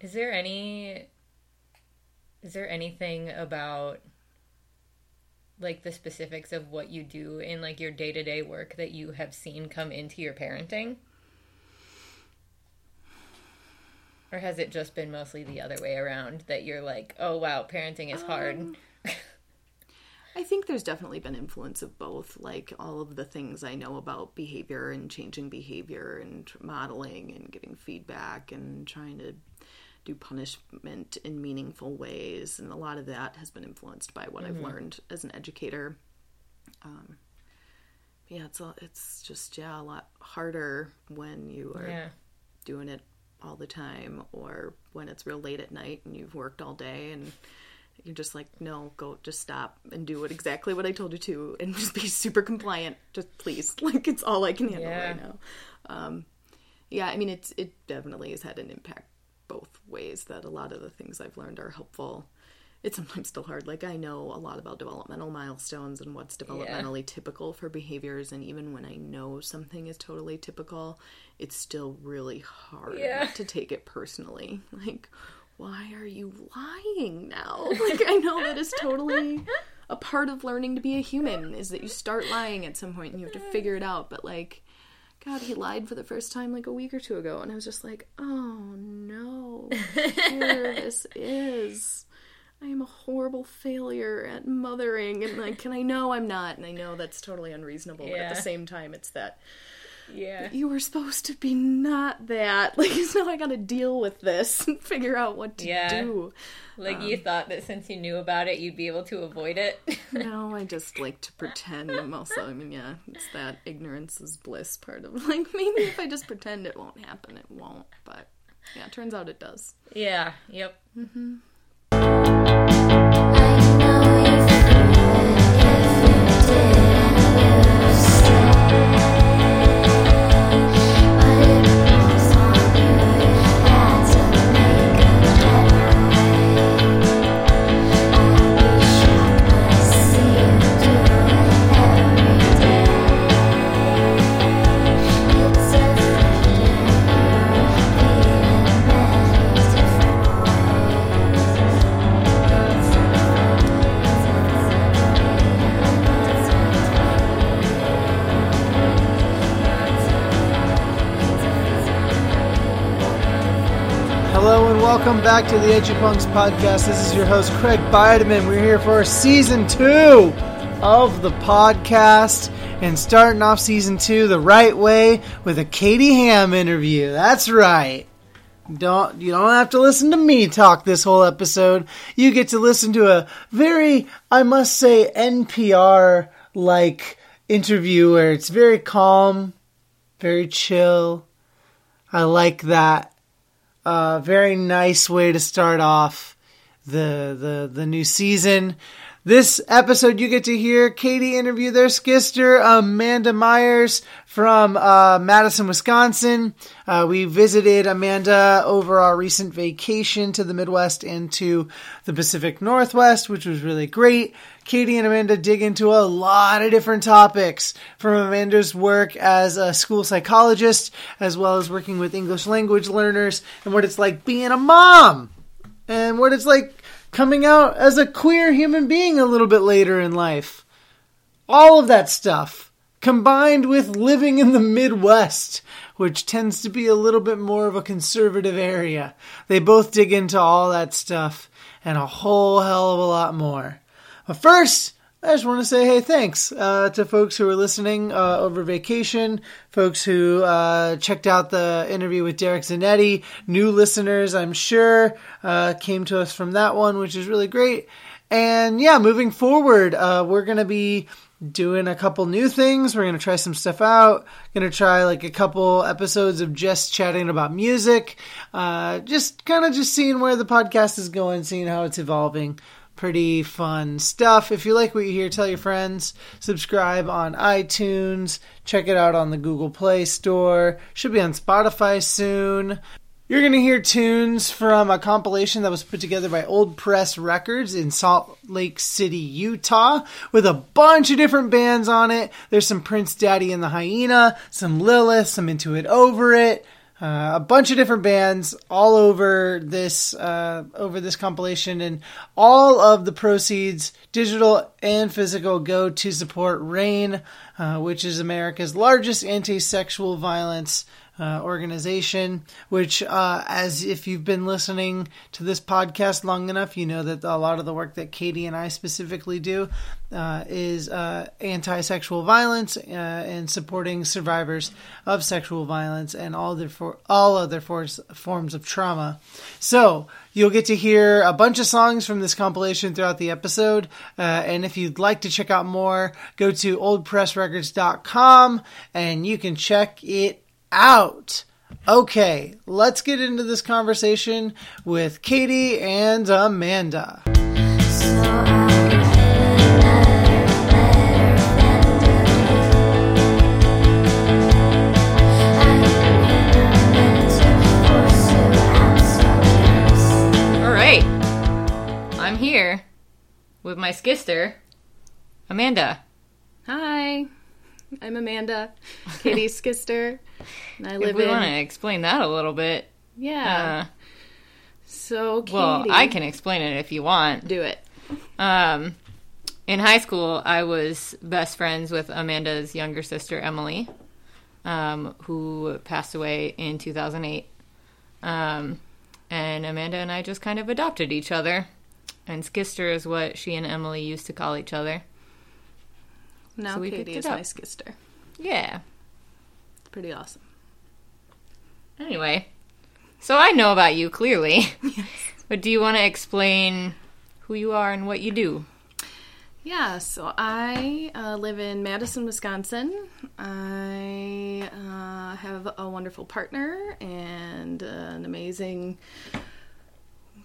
Is there any is there anything about like the specifics of what you do in like your day-to-day work that you have seen come into your parenting? Or has it just been mostly the other way around that you're like, "Oh wow, parenting is hard." Um, I think there's definitely been influence of both, like all of the things I know about behavior and changing behavior and modeling and giving feedback and trying to do punishment in meaningful ways. And a lot of that has been influenced by what I've learned as an educator. Um, yeah, it's a, it's just yeah a lot harder when you are yeah. doing it all the time or when it's real late at night and you've worked all day and you're just like no go just stop and do what exactly what i told you to and just be super compliant just please like it's all i can handle Yeah. right now um, yeah i mean it's it definitely has had an impact both ways that a lot of the things i've learned are helpful. It's sometimes still hard. Like i know a lot about developmental milestones and what's developmentally typical for behaviors and even when i know something is totally typical it's still really hard Yeah. to take it personally. Like why are you lying now? Like i know that is totally a part of learning to be a human is that you start lying at some point and you have to figure it out but like god he lied for the first time like a week or two ago and i was just like oh no here this is I am a horrible failure at mothering, and like, and I know I'm not, and I know that's totally unreasonable. But at the same time, it's that Yeah. you were supposed to be not that. Like, so I got to deal with this and figure out what to Yeah. do. Like you um, thought that since you knew about it, you'd be able to avoid it. No, I just like to pretend. I'm also, I mean, yeah, it's that ignorance is bliss part of like maybe if I just pretend it won't happen, it won't. But yeah, it turns out it does. yeah. Yep. Hello welcome back to the Edge of Punks podcast. This is your host Craig Bideman. We're here for season two of the podcast and starting off season two the right way with a Katie Ham interview. That's right. Don't you don't have to listen to me talk this whole episode. You get to listen to a very, I must say, NPR like interview where it's very calm, very chill. I like that uh, very nice way to start off the the the new season. This episode, you get to hear Katie interview their skister Amanda Myers from uh, Madison, Wisconsin. Uh, we visited Amanda over our recent vacation to the Midwest and to the Pacific Northwest, which was really great. Katie and Amanda dig into a lot of different topics from Amanda's work as a school psychologist, as well as working with English language learners, and what it's like being a mom, and what it's like coming out as a queer human being a little bit later in life. All of that stuff combined with living in the Midwest, which tends to be a little bit more of a conservative area. They both dig into all that stuff and a whole hell of a lot more. First, I just want to say, hey, thanks uh, to folks who are listening uh, over vacation, folks who uh, checked out the interview with Derek Zanetti, new listeners, I'm sure, uh, came to us from that one, which is really great. And yeah, moving forward, uh, we're going to be doing a couple new things. We're going to try some stuff out. Going to try like a couple episodes of just chatting about music. Uh, just kind of just seeing where the podcast is going, seeing how it's evolving pretty fun stuff. If you like what you hear, tell your friends. Subscribe on iTunes. Check it out on the Google Play Store. Should be on Spotify soon. You're going to hear tunes from a compilation that was put together by Old Press Records in Salt Lake City, Utah, with a bunch of different bands on it. There's some Prince Daddy and the Hyena, some Lilith, some Into It Over It, uh, a bunch of different bands all over this uh, over this compilation, and all of the proceeds, digital and physical, go to support RAINN, uh, which is America's largest anti-sexual violence uh, organization, which, uh, as if you've been listening to this podcast long enough, you know that a lot of the work that Katie and I specifically do uh, is uh, anti sexual violence uh, and supporting survivors of sexual violence and all other, for, all other force, forms of trauma. So, You'll get to hear a bunch of songs from this compilation throughout the episode. Uh, and if you'd like to check out more, go to oldpressrecords.com and you can check it out. Okay, let's get into this conversation with Katie and Amanda. All right. I'm here with my skister, Amanda. Hi, I'm Amanda, Katie's Skister, I If live we in. want to explain that a little bit, Yeah. uh, so Katie, well, I can explain it if you want. do it. Um, in high school, I was best friends with Amanda's younger sister, Emily, um, who passed away in 2008. Um, and Amanda and I just kind of adopted each other. And Skister is what she and Emily used to call each other. Now So Katie is my Skister. Yeah. Pretty awesome. Anyway, so I know about you clearly. But do you want to explain who you are and what you do? Yeah, so I uh, live in Madison, Wisconsin. I uh, have a wonderful partner and an amazing,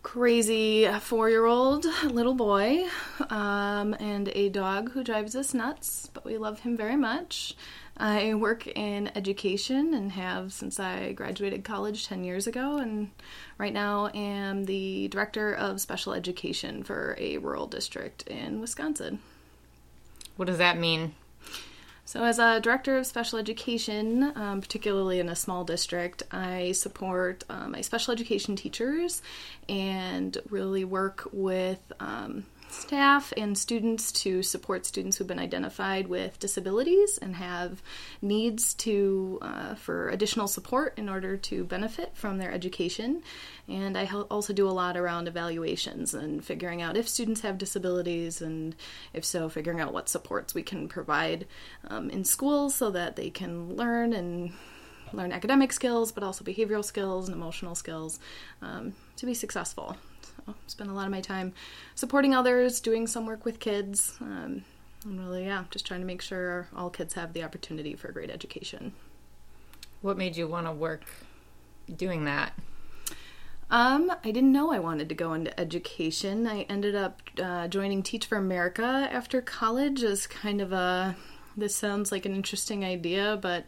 crazy four year old little boy, um, and a dog who drives us nuts, but we love him very much. I work in education and have since I graduated college 10 years ago, and right now am the director of special education for a rural district in Wisconsin. What does that mean? So, as a director of special education, um, particularly in a small district, I support um, my special education teachers and really work with um, staff and students to support students who've been identified with disabilities and have needs to uh, for additional support in order to benefit from their education. And I also do a lot around evaluations and figuring out if students have disabilities, and if so, figuring out what supports we can provide um, in schools so that they can learn and learn academic skills, but also behavioral skills and emotional skills um, to be successful. Spend a lot of my time supporting others, doing some work with kids, um, and really, yeah, just trying to make sure all kids have the opportunity for a great education. What made you want to work doing that? Um, I didn't know I wanted to go into education. I ended up uh, joining Teach for America after college as kind of a. This sounds like an interesting idea, but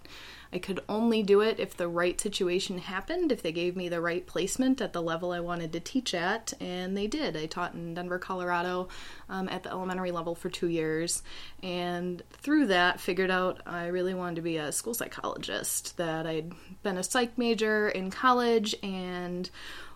I could only do it if the right situation happened, if they gave me the right placement at the level I wanted to teach at, and they did. I taught in Denver, Colorado um, at the elementary level for two years, and through that, figured out I really wanted to be a school psychologist, that I'd been a psych major in college and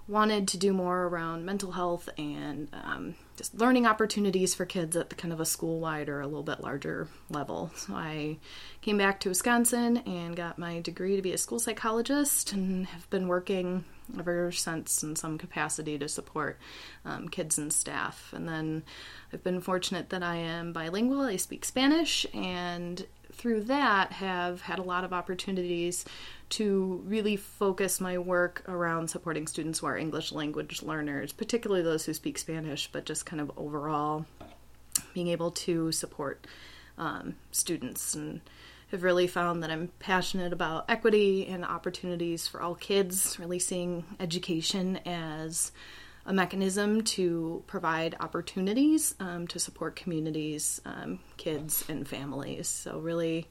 wanted to do more around mental health and um, just learning opportunities for kids at the kind of a school wide or a little bit larger level. So I came back to Wisconsin and got my degree to be a school psychologist and have been working ever since in some capacity to support um, kids and staff. And then I've been fortunate that I am bilingual, I speak Spanish, and through that have had a lot of opportunities to really focus my work around supporting students who are English language learners, particularly those who speak Spanish, but just kind of overall being able to support um, students and have really found that I'm passionate about equity and opportunities for all kids, really seeing education as a mechanism to provide opportunities um, to support communities, um, kids, and families. So, really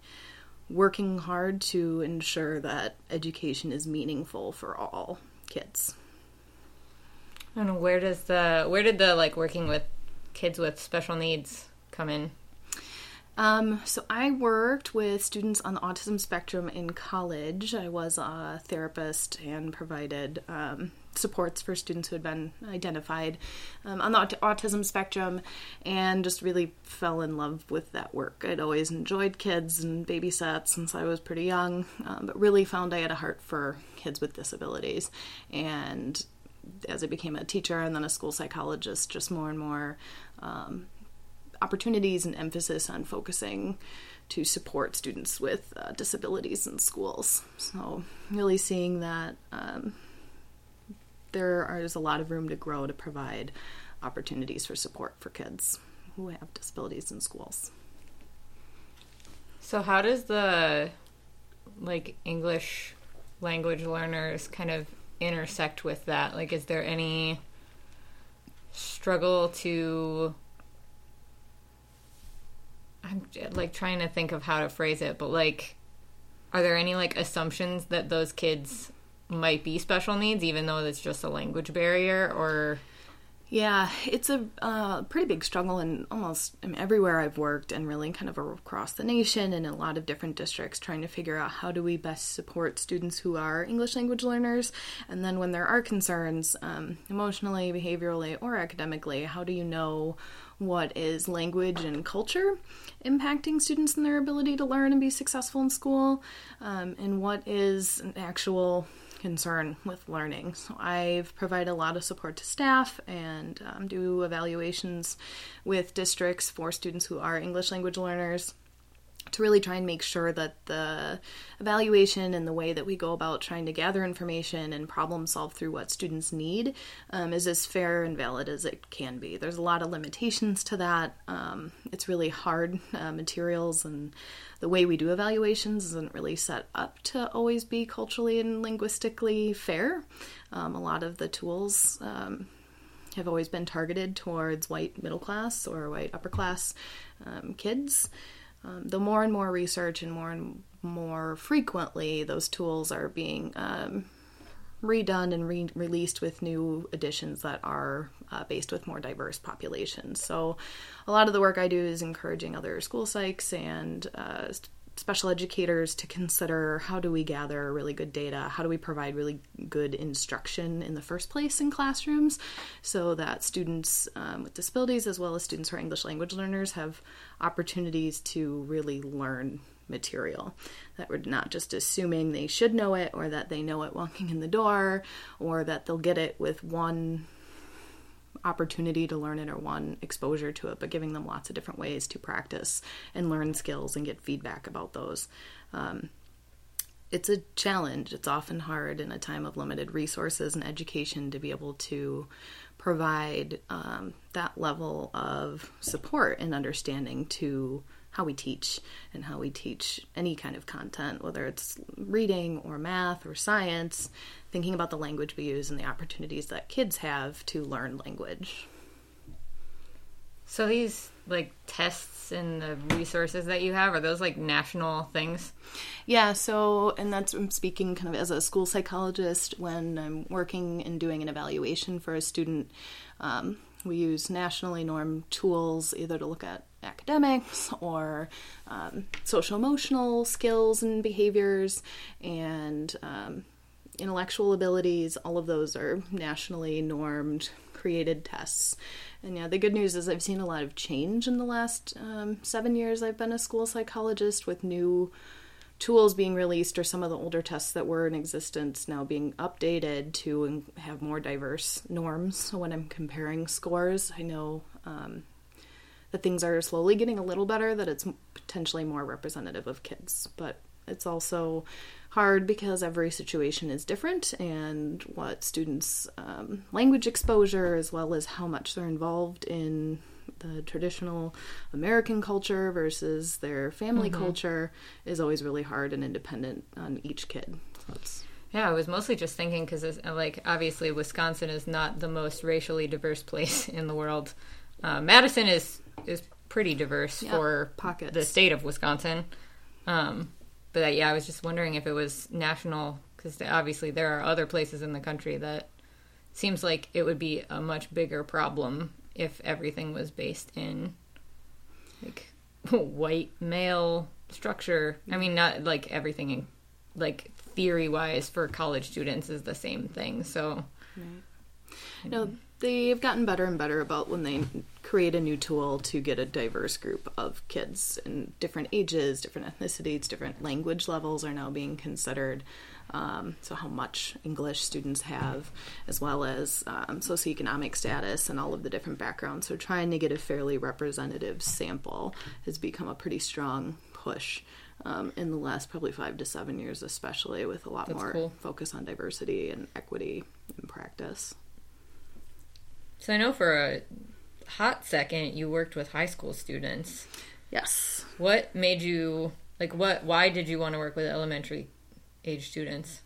working hard to ensure that education is meaningful for all kids. And where does the where did the like working with kids with special needs come in? Um, so I worked with students on the autism spectrum in college. I was a therapist and provided um, supports for students who had been identified um, on the aut- autism spectrum and just really fell in love with that work. I'd always enjoyed kids and babysat since I was pretty young, um, but really found I had a heart for kids with disabilities. And as I became a teacher and then a school psychologist, just more and more um, opportunities and emphasis on focusing to support students with uh, disabilities in schools. So, really seeing that um, there is a lot of room to grow to provide opportunities for support for kids who have disabilities in schools. So, how does the like English language learners kind of intersect with that? Like, is there any struggle to I'm like trying to think of how to phrase it, but like, are there any like assumptions that those kids might be special needs, even though it's just a language barrier, or? Yeah, it's a uh, pretty big struggle in almost I mean, everywhere I've worked, and really kind of across the nation and in a lot of different districts, trying to figure out how do we best support students who are English language learners, and then when there are concerns, um, emotionally, behaviorally, or academically, how do you know what is language and culture impacting students and their ability to learn and be successful in school, um, and what is an actual concern with learning. So I've provided a lot of support to staff and um, do evaluations with districts for students who are English language learners to really try and make sure that the evaluation and the way that we go about trying to gather information and problem solve through what students need um, is as fair and valid as it can be. There's a lot of limitations to that. Um, it's really hard uh, materials and the way we do evaluations isn't really set up to always be culturally and linguistically fair. Um, a lot of the tools um, have always been targeted towards white middle class or white upper class um, kids. Um, the more and more research and more and more frequently those tools are being um, redone and re- released with new editions that are uh, based with more diverse populations. So, a lot of the work I do is encouraging other school psychs and uh, special educators to consider how do we gather really good data? How do we provide really good instruction in the first place in classrooms so that students um, with disabilities as well as students who are english language learners have opportunities to really learn material that we're not just assuming they should know it or that they know it walking in the door or that they'll get it with one opportunity to learn it or one exposure to it, but giving them lots of different ways to practice and learn skills and get feedback about those. Um, it's a challenge. It's often hard in a time of limited resources and education to be able to provide um, that level of support and understanding to how we teach and how we teach any kind of content, whether it's reading or math or science, thinking about the language we use and the opportunities that kids have to learn language. So these like tests and the resources that you have are those like national things? Yeah, so and that's I'm speaking kind of as a school psychologist when I'm working and doing an evaluation for a student. Um, we use nationally normed tools either to look at academics or um, social emotional skills and behaviors and um, intellectual abilities. All of those are nationally normed, created tests. And yeah, the good news is I've seen a lot of change in the last um, seven years I've been a school psychologist with new tools being released or some of the older tests that were in existence now being updated to have more diverse norms. So when I'm comparing scores, I know um, that things are slowly getting a little better, that it's potentially more representative of kids. But it's also hard because every situation is different and what students' um, language exposure, as well as how much they're involved in the traditional American culture versus their family mm-hmm. culture, is always really hard and independent on each kid. So yeah, I was mostly just thinking because, like, obviously, Wisconsin is not the most racially diverse place in the world. Uh, Madison is is pretty diverse yeah, for pockets. the state of Wisconsin. Um, but uh, yeah, I was just wondering if it was national because obviously there are other places in the country that seems like it would be a much bigger problem if everything was based in like white male structure. I mean, not like everything, in, like theory wise, for college students is the same thing. So, No, they've gotten better and better about when they create a new tool to get a diverse group of kids in different ages, different ethnicities, different language levels are now being considered. Um, so, how much English students have, as well as um, socioeconomic status and all of the different backgrounds. So, trying to get a fairly representative sample has become a pretty strong push um, in the last probably five to seven years, especially with a lot That's more cool. focus on diversity and equity in practice. so I know for a hot second you worked with high school students. Yes. What made you like? What? Why did you want to work with elementary age students?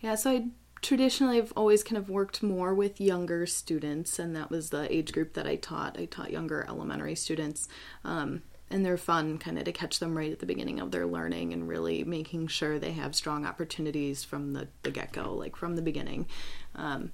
Yeah, so I traditionally have always kind of worked more with younger students, and that was the age group that I taught. I taught younger elementary students. Um, and they're fun kind of to catch them right at the beginning of their learning and really making sure they have strong opportunities from the, the get go, like from the beginning. Um,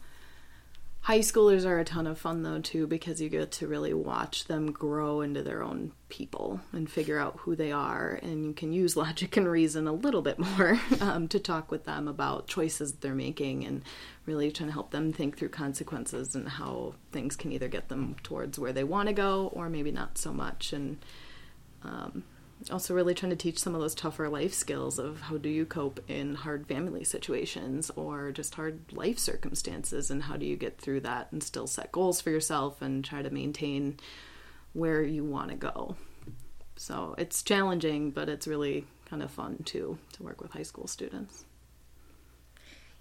High schoolers are a ton of fun though too because you get to really watch them grow into their own people and figure out who they are, and you can use logic and reason a little bit more um, to talk with them about choices they're making and really trying to help them think through consequences and how things can either get them towards where they want to go or maybe not so much. And um, also really trying to teach some of those tougher life skills of how do you cope in hard family situations or just hard life circumstances and how do you get through that and still set goals for yourself and try to maintain where you want to go so it's challenging but it's really kind of fun too to work with high school students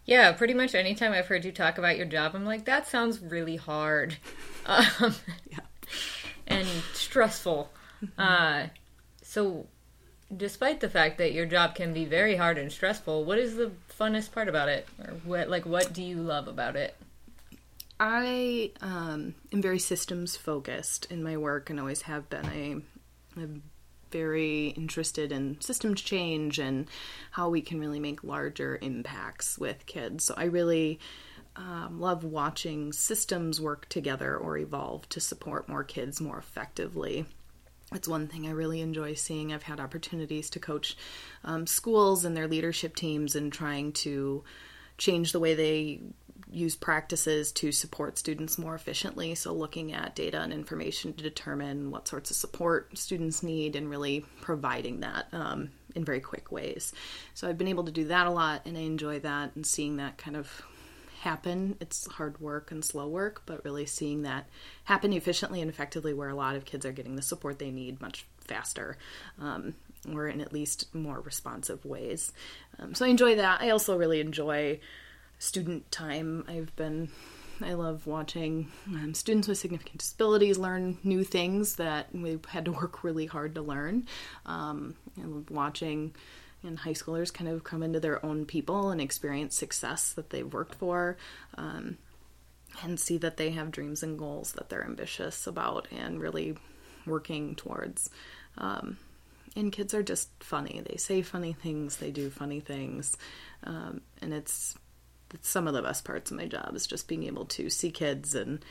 Yeah, pretty much anytime I've heard you talk about your job, I'm like, that sounds really hard, um, Yeah. and stressful. Uh, so, despite the fact that your job can be very hard and stressful, what is the funnest part about it, or what like what do you love about it? I um, am very systems focused in my work and always have been. I, I'm very interested in systems change and how we can really make larger impacts with kids. So I really um, love watching systems work together or evolve to support more kids more effectively. It's one thing I really enjoy seeing. I've had opportunities to coach um, schools and their leadership teams and trying to change the way they use practices to support students more efficiently. So, looking at data and information to determine what sorts of support students need and really providing that um, in very quick ways. So, I've been able to do that a lot and I enjoy that and seeing that kind of happen. It's hard work and slow work, but really seeing that happen efficiently and effectively where a lot of kids are getting the support they need much faster. Um, or in at least more responsive ways. Um, so I enjoy that. I also really enjoy student time. I've been, I love watching um, students with significant disabilities learn new things that we've had to work really hard to learn. Um, I love watching and high schoolers kind of come into their own people and experience success that they've worked for. Um, and see that they have dreams and goals that they're ambitious about and really working towards. Um, and kids are just funny. They say funny things, they do funny things, um, and it's it's some of the best parts of my job is just being able to see kids and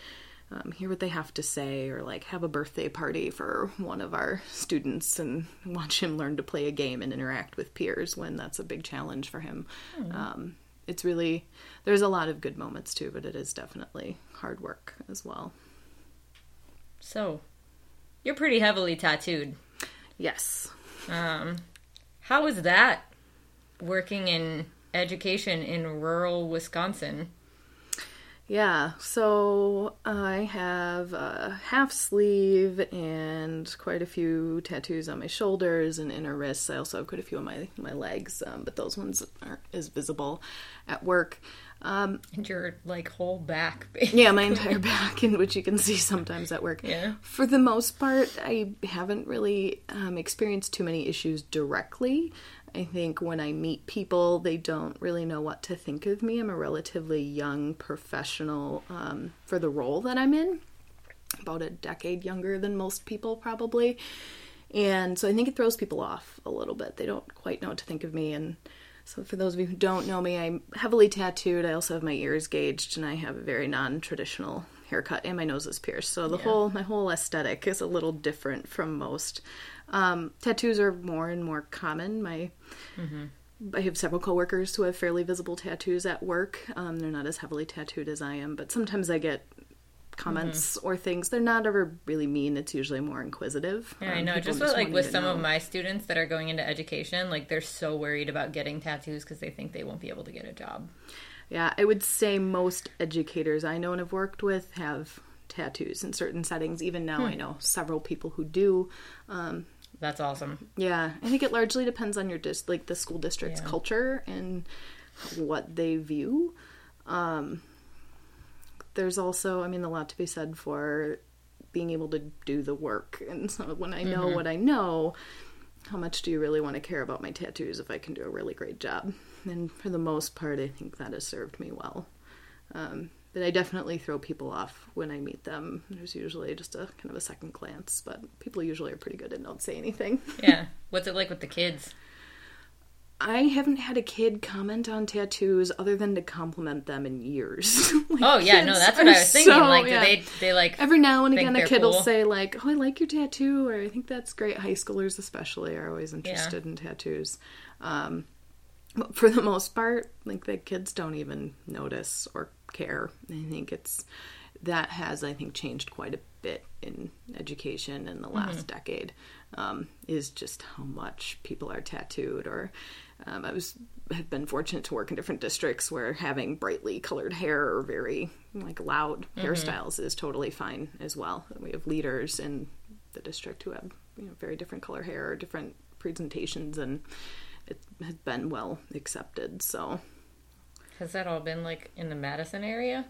um, hear what they have to say, or like have a birthday party for one of our students and watch him learn to play a game and interact with peers when that's a big challenge for him. Um, it's really there's a lot of good moments too, but it is definitely hard work as well. So, you're pretty heavily tattooed. Yes. Um, how is that working in education in rural Wisconsin? Yeah, so I have a half sleeve and quite a few tattoos on my shoulders and inner wrists. I also have quite a few on my, my legs, um, but those ones aren't as visible at work. Um, And your like whole back. yeah, my entire back, in which you can see sometimes at work. Yeah. For the most part, I haven't really um, experienced too many issues directly. I think when I meet people, they don't really know what to think of me. I'm a relatively young professional um, for the role that I'm in, about a decade younger than most people, probably. And so I think it throws people off a little bit. They don't quite know what to think of me. And so, for those of you who don't know me, I'm heavily tattooed. I also have my ears gauged, and I have a very non traditional haircut and my nose is pierced. So the Yeah. whole my whole aesthetic is a little different from most. Um, tattoos are more and more common. My I have several coworkers who have fairly visible tattoos at work. Um, they're not as heavily tattooed as I am, but sometimes I get comments or things. They're not ever really mean. It's usually more inquisitive. Yeah, I Um, know. people Just, with, like with some of my students that are going into education, like they're so worried about getting tattoos because they think they won't be able to get a job. Yeah, I would say most educators I know and have worked with have tattoos in certain settings. Even now, I Hmm. know several people who do. That's awesome. Yeah, I think it largely depends on your dis- like the school district's Yeah. culture and what they view. Um, there's also, I mean, a lot to be said for being able to do the work. And so when I know what I know, how much do you really want to care about my tattoos if I can do a really great job? And for the most part, I think that has served me well. Um, but I definitely throw people off when I meet them. There's usually just a kind of a second glance, but people usually are pretty good and don't say anything. Yeah. What's it like with the kids? I haven't had a kid comment on tattoos other than to compliment them in years. Like, Oh yeah, no, that's what I was thinking. so- like, yeah. do they they like Every now and again, a kid will say like, "Oh, I like your tattoo," or "I think that's great." High schoolers, especially, are always interested in tattoos. Um, but for the most part, like the kids don't even notice or care. I think it's that has, I think, changed quite a bit in education in the last Mm-hmm. decade. Um, is just how much people are tattooed or um, I was have been fortunate to work in different districts where having brightly colored hair or very like loud Mm-hmm. hairstyles is totally fine as well. We have leaders in the district who have you know very different color hair or different presentations, and it had been well accepted. So has that all been like in the Madison area?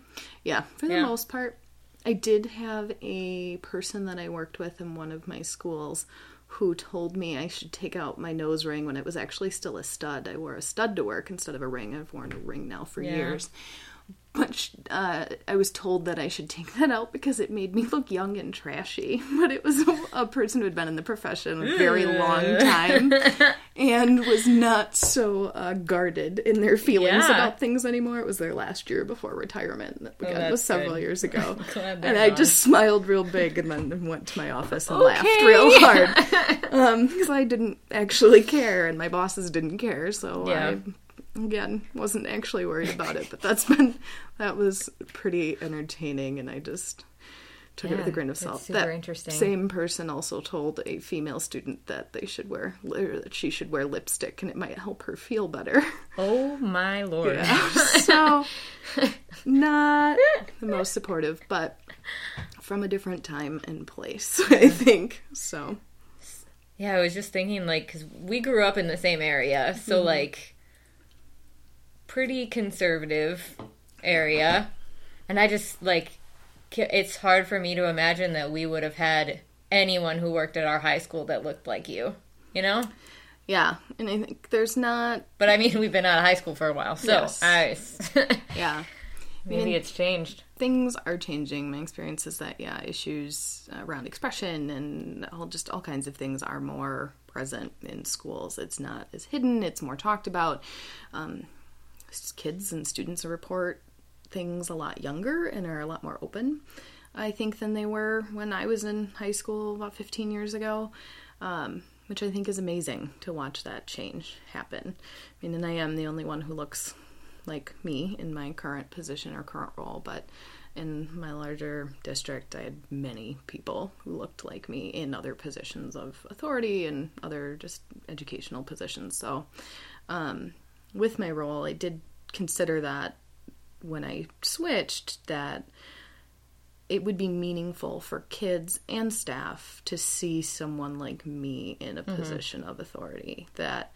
yeah, for the Yeah. most part, I did have a person that I worked with in one of my schools who told me I should take out my nose ring when it was actually still a stud. I wore a stud to work instead of a ring. I've worn a ring now for Yeah. years. Sh- uh, I was told that I should take that out because it made me look young and trashy. But it was a, a person who had been in the profession a very long time and was not so uh, guarded in their feelings Yeah. about things anymore. It was their last year before retirement. That Oh, that's was several good. years ago. And I gone. just smiled real big and then went to my office and Okay. laughed real hard because I didn't actually care and my bosses didn't care. So Yeah. I again wasn't actually worried about it. But that's been that was pretty entertaining, and I just took it with a grain of salt. super that interesting. same person also told a female student that they should wear or that she should wear lipstick and it might help her feel better. Oh my lord. so not the most supportive, but from a different time and place, I think. So Yeah, I was just thinking, like, because we grew up in the same area, so, Mm-hmm. like, pretty conservative area. And I just, like, it's hard for me to imagine that we would have had anyone who worked at our high school that looked like you, you know? yeah, and I think there's not But I mean, we've been out of high school for a while, so Yes. I, yeah. maybe it's changed. things are changing. My experience is that yeah, issues around expression and all just all kinds of things are more present in schools. It's not as hidden. It's more talked about. Um, kids and students report things a lot younger and are a lot more open. I think than they were when I was in high school about 15 years ago. Um, which I think is amazing to watch that change happen. I mean, and I am the only one who looks like me in my current position or current role, but in my larger district, I had many people who looked like me in other positions of authority and other just educational positions. So, um, with my role, I did consider that when I switched that it would be meaningful for kids and staff to see someone like me in a mm-hmm. position of authority that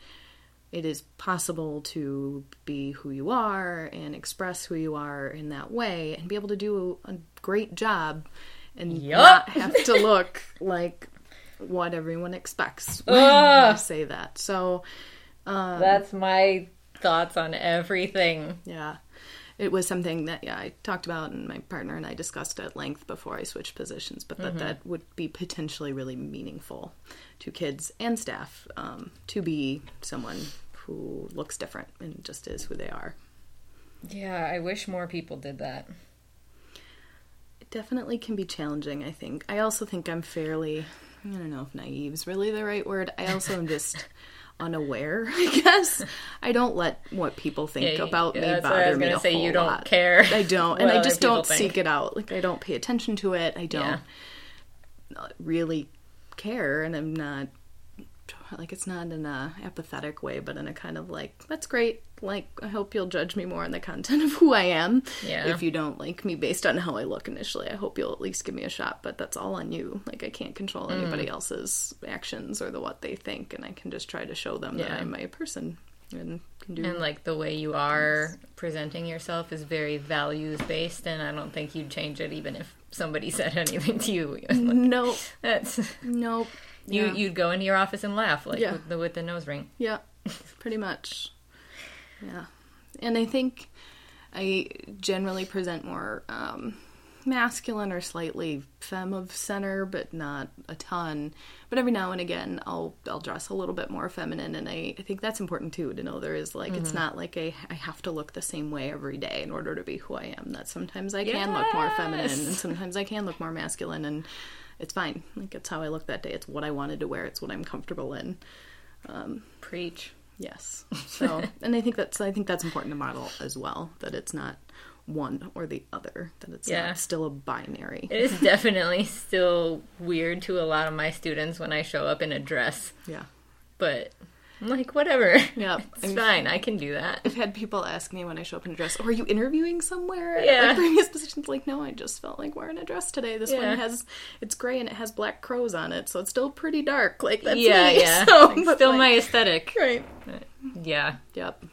it is possible to be who you are and express who you are in that way and be able to do a, great job and Yup. not have to look like what everyone expects when Ugh. I say that. So, um, That's my thoughts on everything. yeah. It was something that yeah I talked about and my partner and I discussed at length before I switched positions, but that that would be potentially really meaningful to kids and staff um, to be someone who looks different and just is who they are. Yeah, I wish more people did that. It definitely can be challenging, I think. I also think I'm fairly, I don't know if naive is really the right word. I also am just unaware, I guess. I don't let what people think Yeah, about yeah, me bother I was me gonna a say, you don't lot. care I don't. And I just don't think. seek it out. Like, I don't pay attention to it. I don't Yeah. really care. And I'm not, like, it's not in a apathetic way, but in a kind of like, that's great. Like, I hope you'll judge me more on the content of who I am. Yeah. If you don't like me based on how I look initially, I hope you'll at least give me a shot. But that's all on you. Like, I can't control anybody Mm. else's actions or the what they think, and I can just try to show them that I'm a person and can do. And like the way you are presenting yourself is very values based, and I don't think you'd change it even if somebody said anything to you. nope, That's nope. You. Yeah. You'd go into your office and laugh like Yeah. with the with the nose ring. Yeah, pretty much. Yeah. And I think I generally present more um, masculine or slightly femme of center, but not a ton. But every now and again, I'll I'll dress a little bit more feminine, and I, I think that's important too to know there is like it's not like a I have to look the same way every day in order to be who I am. That sometimes I can look more feminine, and sometimes I can look more masculine, and it's fine. Like it's how I look that day. It's what I wanted to wear. It's what I'm comfortable in. Um, Preach. Yes. So, and I think that's I think that's important to model as well that it's not one or the other that it's Yeah. still a binary. It is definitely still weird to a lot of my students when I show up in a dress, yeah. but I'm like, whatever. Yeah. It's I'm- fine. I can do that. I've had people ask me when I show up in a dress, "Oh, are you interviewing somewhere?" Yeah. Like previous positions, like, no, I just felt like wearing a dress today. This Yeah. one has it's gray and it has black crows on it, so it's still pretty dark. Like that's yeah, me. yeah. So, Like, still like, my aesthetic. right. Yeah. Yep.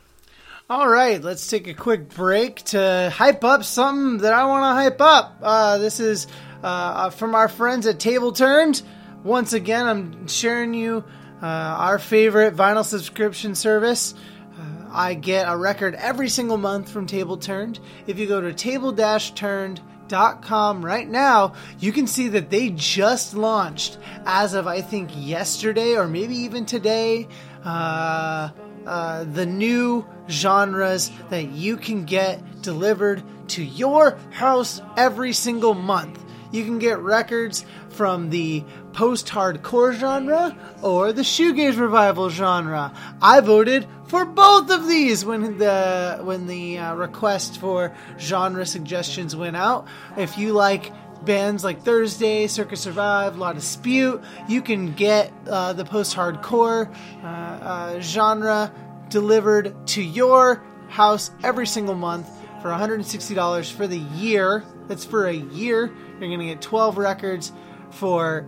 All right, let's take a quick break to hype up something that I want to hype up. Uh, this is uh, from our friends at Table Turned. Once again, I'm sharing you uh, our favorite vinyl subscription service. Uh, I get a record every single month from Table Turned. If you go to table-turned.com right now, you can see that they just launched, as of I think yesterday or maybe even today, uh, uh, the new genres that you can get delivered to your house every single month. You can get records from the post hardcore genre or the shoegaze revival genre. I voted for both of these when the when the uh, request for genre suggestions went out. If you like bands like Thursday, Circa Survive, La Dispute, you can get uh, the post hardcore uh, uh, genre delivered to your house every single month for $160 for the year. That's for a year. You're going to get 12 records for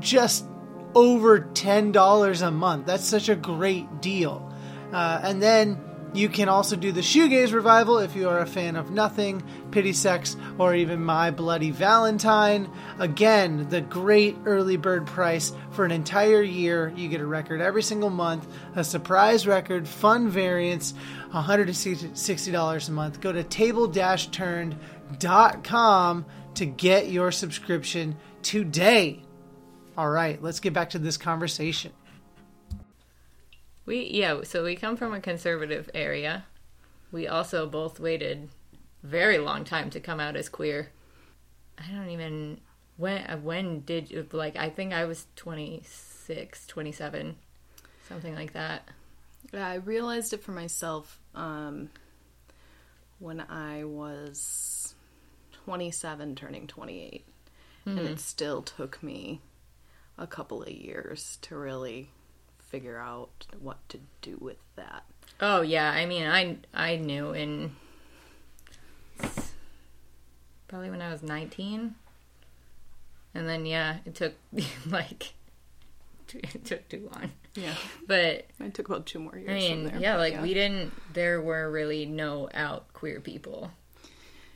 just over $10 a month. That's such a great deal. Uh, and then you can also do the Shoegaze Revival if you are a fan of Nothing, Pity Sex, or even My Bloody Valentine. Again, the great early bird price for an entire year. You get a record every single month, a surprise record, fun variants, $160 a month. Go to table-turned.com to get your subscription today. All right, let's get back to this conversation. We yeah, so we come from a conservative area. We also both waited very long time to come out as queer. I don't even when uh, when did you like I think I was 26, 27, something like that. Yeah, I realized it for myself um, when I was 27, turning 28. And hmm. it still took me a couple of years to really figure out what to do with that. Oh yeah, I mean I I knew in probably when I was 19. And then yeah, it took like it took too long. Yeah. But It took about two more years I mean, there. yeah, like we didn't. There were really no out queer people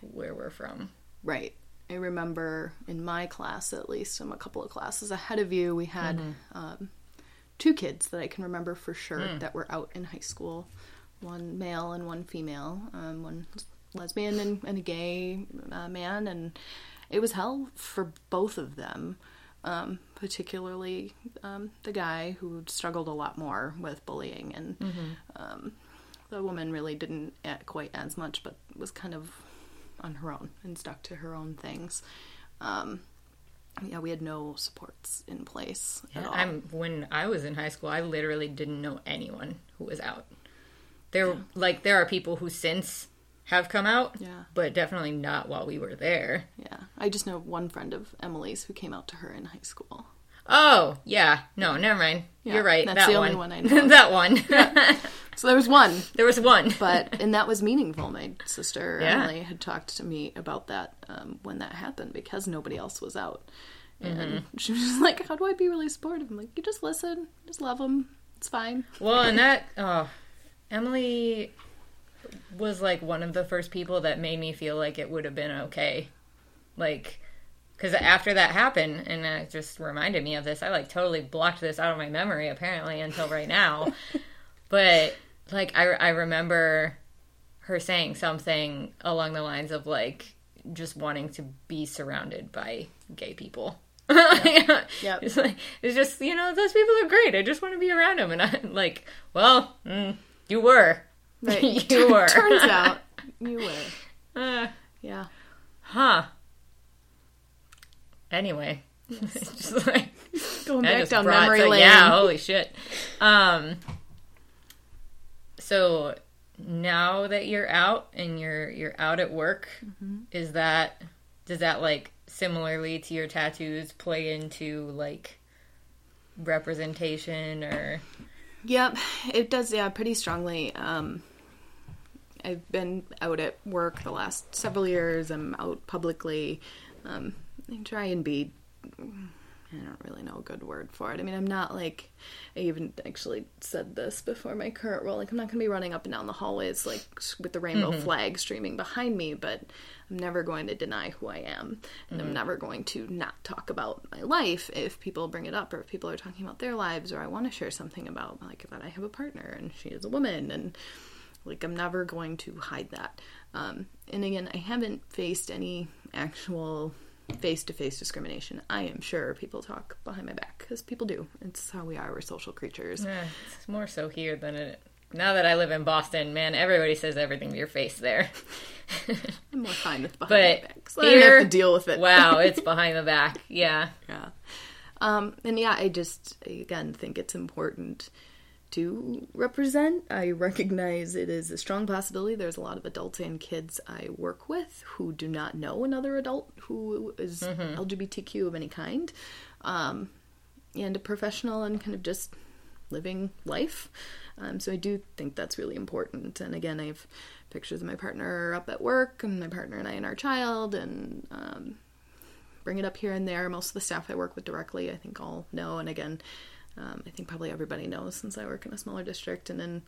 where we're from. Right. I remember in my class, at least, I'm a couple of classes ahead of you, we had um, two kids that I can remember for sure that were out in high school one male and one female, um, one lesbian and, and a gay uh, man. And it was hell for both of them, um, particularly um, the guy who struggled a lot more with bullying. And um, the woman really didn't quite as much, but was kind of on her own and stuck to her own things. Um, yeah, we had no supports in place at all. I'm when I was in high school, I literally didn't know anyone who was out. There, like, there are people who since have come out, Yeah. but definitely not while we were there. yeah, I just know one friend of Emily's who came out to her in high school. Oh, yeah, no, never mind. Yeah, You're right. that's that the only one. one I know that one. So there was one, there was one, but and that was meaningful. My sister Yeah. Emily had talked to me about that um, when that happened because nobody else was out, and Mm-hmm. she was like, "How do I be really supportive?" I'm like, "You just listen, just love them. It's fine." Well, and that oh, Emily was like one of the first people that made me feel like it would have been okay, like because after that happened, and it just reminded me of this. I like totally blocked this out of my memory apparently until right now, but like I I remember her saying something along the lines of like just wanting to be surrounded by gay people. Yep. It's like it's just you know those people are great. I just want to be around them, and I'm like, well, mm, you were, Right. you were. Turns out you were. Uh, Yeah. huh. Anyway, just like Going back down memory lane. Yeah, holy shit. Um, so now that you're out and you're you're out at work, Mm-hmm. is that does that like similarly to your tattoos play into like representation or Yep, it does. Yeah, pretty strongly. Um, I've been out at work the last several years. I'm out publicly. Um, I try and be. I don't really know a good word for it. I mean, I'm not like. I even actually said this before my current role. Like, I'm not going to be running up and down the hallways like with the rainbow flag streaming behind me, but I'm never going to deny who I am, and I'm never going to not talk about my life if people bring it up or if people are talking about their lives or I want to share something about like that I have a partner and she is a woman and like I'm never going to hide that. Um, and again, I haven't faced any actual face-to-face discrimination. I am sure people talk behind my back because people do. It's how we are. We're social creatures. Eh, it's more so here than it. Now that I live in Boston, man, everybody says everything to your face there. I'm more fine with behind But my back. So I don't have to deal with it. wow, it's behind the back. Yeah. Yeah. Um, and yeah, I just, again, think it's important to represent. I recognize it is a strong possibility. There's a lot of adults and kids I work with who do not know another adult who is LGBTQ of any kind. Um, and a professional and kind of just living life. Um, so I do think that's really important. And again, I have pictures of my partner up at work, and my partner and I and our child, and um, bring it up here and there. Most of the staff I work with directly, I think, all know. And again, um, I think probably everybody knows since I work in a smaller district. And in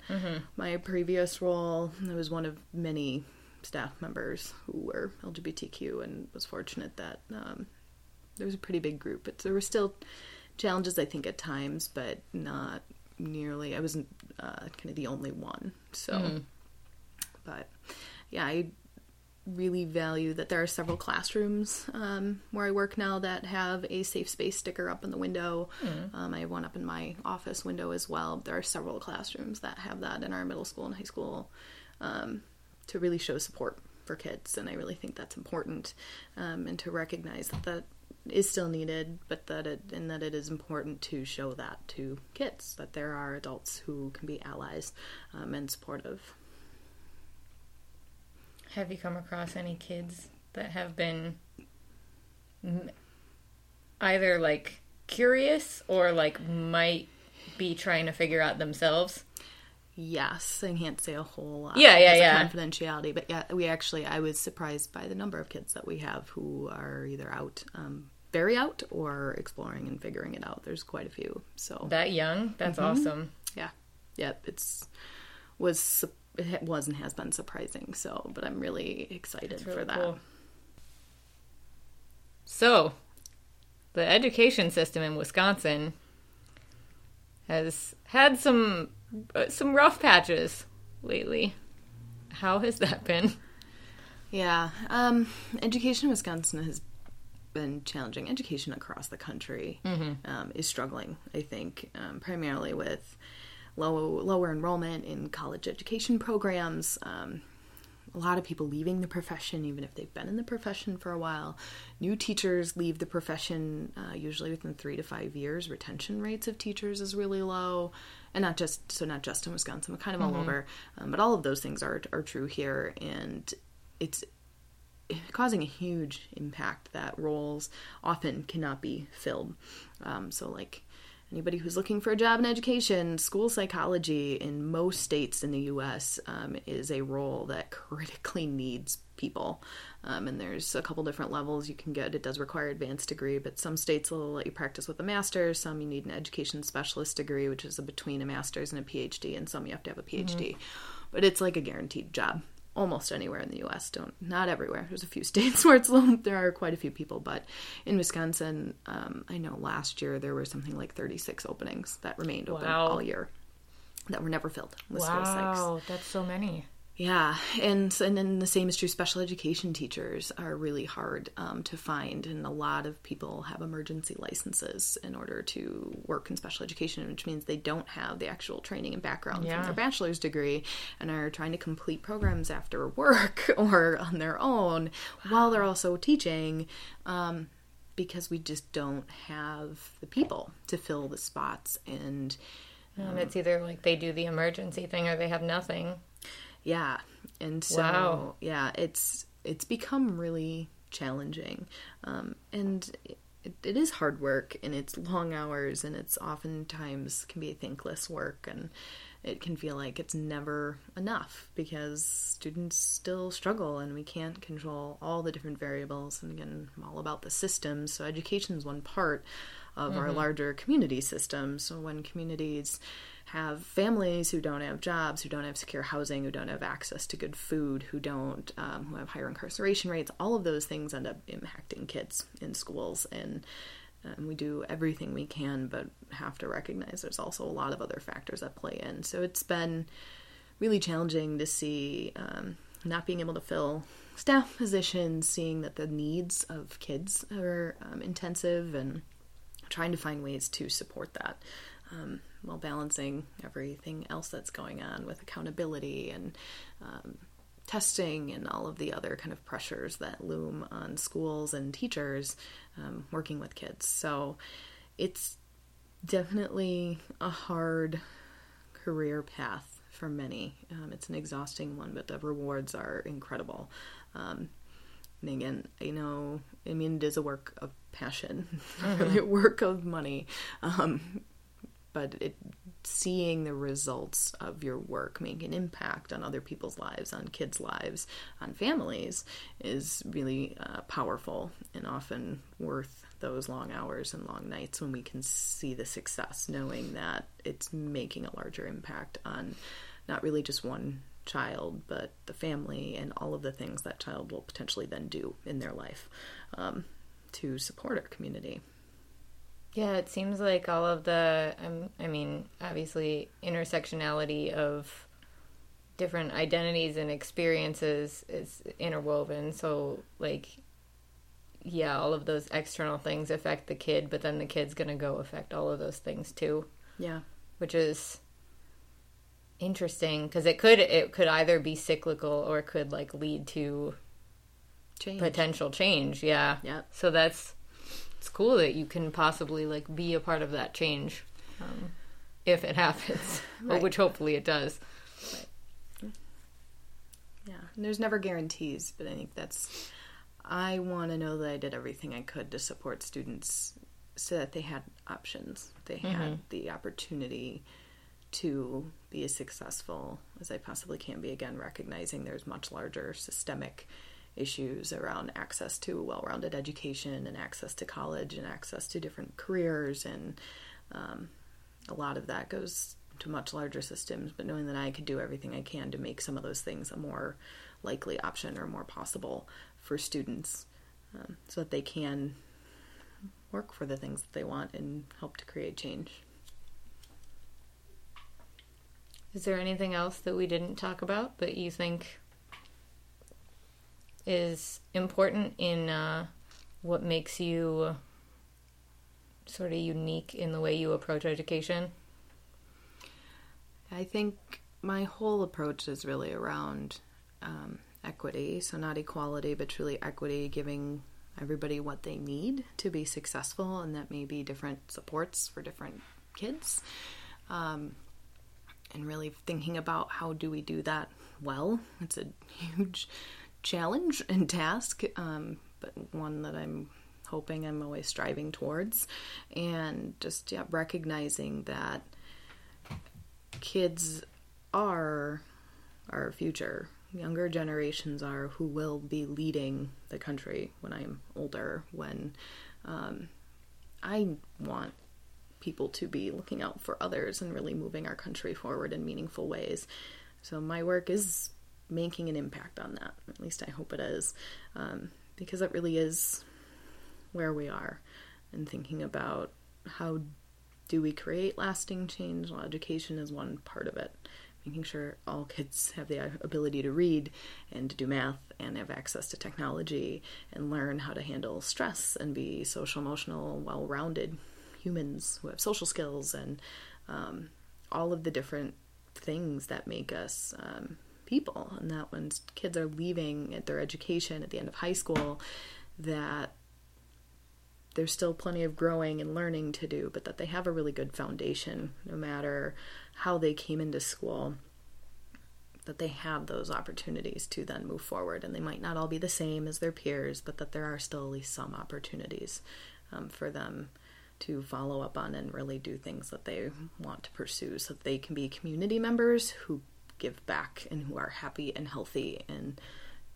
my previous role, I was one of many staff members who were LGBTQ, and was fortunate that um, there was a pretty big group. But there were still challenges, I think, at times, but not nearly. I wasn't uh, kind of the only one. So, but yeah, I really value that there are several classrooms um, where I work now that have a safe space sticker up in the window. Um, I have one up in my office window as well. There are several classrooms that have that in our middle school and high school um, to really show support for kids, and I really think that's important, um, and to recognize that that is still needed, but that it and that it is important to show that to kids that there are adults who can be allies um, and supportive. Have you come across any kids that have been either like curious or like might be trying to figure out themselves? Yes, I can't say a whole lot. Yeah, yeah, yeah. Confidentiality, but yeah, we actually I was surprised by the number of kids that we have who are either out, um, very out, or exploring and figuring it out. There's quite a few. So That young? That's Mm-hmm. awesome. yeah, yep, it's was it was and has been surprising. So, but I'm really excited Really for that. cool. So, the education system in Wisconsin has had some uh, some rough patches lately. How has that been? Yeah, um, education in Wisconsin has been challenging. Education across the country um, is struggling. I think um, primarily with low lower enrollment in college education programs. Um, a lot of people leaving the profession, even if they've been in the profession for a while. New teachers leave the profession uh, usually within three to five years. Retention rates of teachers is really low, and not just so not just in Wisconsin, but kind of all over. Um, but all of those things are are true here, and it's causing a huge impact that roles often cannot be filled. Um, so, like anybody who's looking for a job in education, school psychology in most states in the U.S. Um, is a role that critically needs people. Um, and there's a couple different levels you can get. It does require advanced degree, but some states will let you practice with a master's. Some you need an education specialist degree, which is a between a master's and a PhD, and some you have to have a PhD. But it's like a guaranteed job almost anywhere in the U.S. Don't not everywhere. There's a few states where it's low. There are quite a few people, but in Wisconsin, um, I know last year there were something like 36 openings that remained open Wow. all year that were never filled. school. Wow, that's so many. Yeah, and and then the same is true. Special education teachers are really hard um, to find, and a lot of people have emergency licenses in order to work in special education, which means they don't have the actual training and background Yeah. from their bachelor's degree, and are trying to complete programs after work or on their own while they're also teaching. Um, because we just don't have the people to fill the spots and And it's either like they do the emergency thing or they have nothing. Yeah. And so Wow. yeah, it's it's become really challenging. Um, and it, it is hard work and it's long hours and it's oftentimes can be thankless work and it can feel like it's never enough because students still struggle and we can't control all the different variables and again I'm all about the systems so education is one part of our larger community system so when communities have families who don't have jobs, who don't have secure housing, who don't have access to good food, who don't, um, who have higher incarceration rates. All of those things end up impacting kids in schools, and um, we do everything we can, but have to recognize there's also a lot of other factors that play in. So it's been really challenging to see um, not being able to fill staff positions, seeing that the needs of kids are um, intensive, and trying to find ways to support that um, while balancing everything else that's going on with accountability and um, testing and all of the other kind of pressures that loom on schools and teachers um, working with kids. So it's definitely a hard career path for many. Um, it's an exhausting one, but the rewards are incredible. Um, and again, I know, I mean, it is a work of passion, not really a work of money. Um, but it, seeing the results of your work make an impact on other people's lives, on kids' lives, on families, is really uh, powerful and often worth those long hours and long nights when we can see the success, knowing that it's making a larger impact on not really just one child, but the family and all of the things that child will potentially then do in their life um, to support our community. Yeah, it seems like all of the, um, I mean, obviously, intersectionality of different identities and experiences is interwoven. So, like, yeah, all of those external things affect the kid, but then the kid's going to go affect all of those things too, Yeah. which is interesting because it could it could either be cyclical or it could like lead to Change. potential change. Yeah. yeah So that's it's cool that you can possibly like be a part of that change um, if it happens, Right. which hopefully it does. Yeah, and there's never guarantees, but I think that's. I want to know that I did everything I could to support students so that they had options. They had the opportunity to be as successful as I possibly can be. Again, recognizing there's much larger systemic issues around access to well rounded education and access to college and access to different careers. And um, a lot of that goes to much larger systems, but knowing that I could do everything I can to make some of those things a more likely option or more possible for students um, so that they can work for the things that they want and help to create change. Is there anything else that we didn't talk about that you think is important in uh, what makes you sort of unique in the way you approach education? I think my whole approach is really around um, equity. So, not equality, but truly equity, giving everybody what they need to be successful, and that may be different supports for different kids. Um, and really thinking about how do we do that well. It's a huge challenge and task, um, but one that I'm hoping I'm always striving towards. And just yeah, recognizing that kids are our future. Younger generations are who will be leading the country when I'm older. When um, I want people to be looking out for others and really moving our country forward in meaningful ways. So my work is making an impact on that. At least I hope it is, um, because it really is where we are, and thinking about how do we create lasting change. Well, education is one part of it. Making sure all kids have the ability to read and to do math and have access to technology and learn how to handle stress and be social, emotional, well rounded humans who have social skills and um, all of the different things that make us um, people. And that when kids are leaving at their education at the end of high school, that there's still plenty of growing and learning to do, but that they have a really good foundation no matter how they came into school. That they have those opportunities to then move forward, and they might not all be the same as their peers, but that there are still at least some opportunities um, for them to follow up on and really do things that they want to pursue so that they can be community members who give back and who are happy and healthy and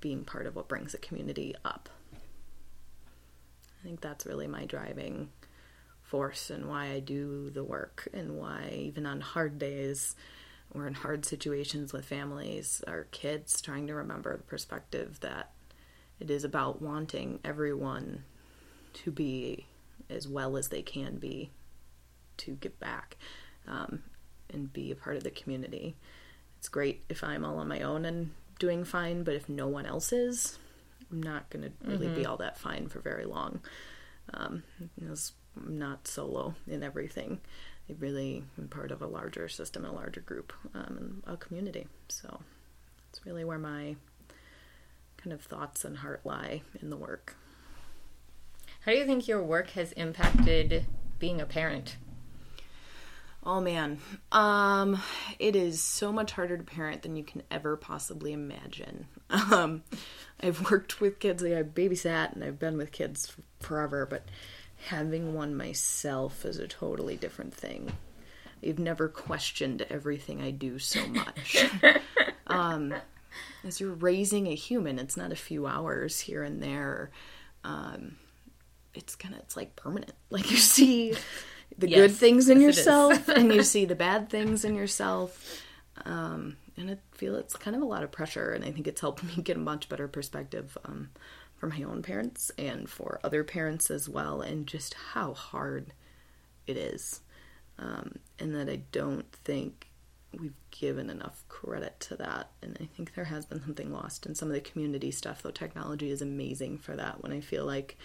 being part of what brings a community up. I think that's really my driving force and why I do the work and why even on hard days or in hard situations with families or kids trying to remember the perspective that it is about wanting everyone to be as well as they can be to give back um, and be a part of the community. It's great if I'm all on my own and doing fine, but if no one else is, I'm not going to really mm-hmm. be all that fine for very long. Um, I'm not solo in everything. I really am part of a larger system, a larger group, um, and a community. So it's really where my kind of thoughts and heart lie in the work. How do you think your work has impacted being a parent? Oh man, um, it is so much harder to parent than you can ever possibly imagine. Um, I've worked with kids, like I babysat, and I've been with kids forever, but having one myself is a totally different thing. I've never questioned everything I do so much. um, as you're raising a human, it's not a few hours here and there. Um, it's kind of it's like permanent. Like you see the yes, good things in yes yourself and you see the bad things in yourself. Um, and I feel it's kind of a lot of pressure, and I think it's helped me get a much better perspective um, for my own parents and for other parents as well, and just how hard it is. Um, and that I don't think we've given enough credit to that. And I think there has been something lost in some of the community stuff, though technology is amazing for that when I feel like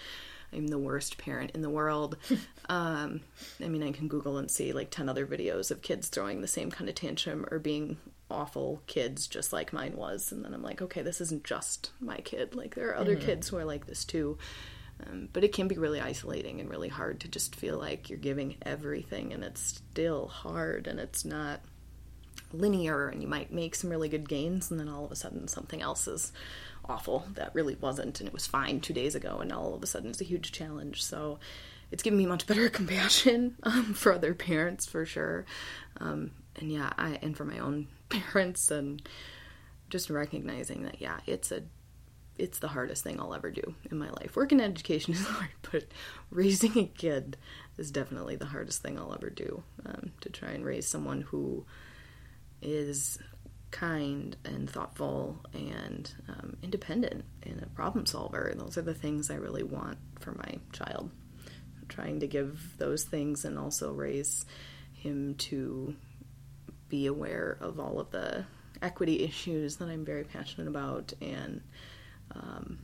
I'm the worst parent in the world. um, I mean, I can Google and see like 10 other videos of kids throwing the same kind of tantrum or being awful kids just like mine was. And then I'm like, okay, this isn't just my kid. Like, there are other mm-hmm. kids who are like this too. Um, but it can be really isolating and really hard to just feel like you're giving everything and it's still hard and it's not linear and you might make some really good gains and then all of a sudden something else is awful. That really wasn't, and it was fine two days ago, and all of a sudden it's a huge challenge. So it's given me much better compassion um, for other parents for sure. Um, and yeah, I and for my own parents, and just recognizing that yeah, it's a it's the hardest thing I'll ever do in my life. Working in education is hard, but raising a kid is definitely the hardest thing I'll ever do. Um, to try and raise someone who is kind and thoughtful and um, independent and a problem solver. Those are the things I really want for my child. I'm trying to give those things and also raise him to be aware of all of the equity issues that I'm very passionate about and um,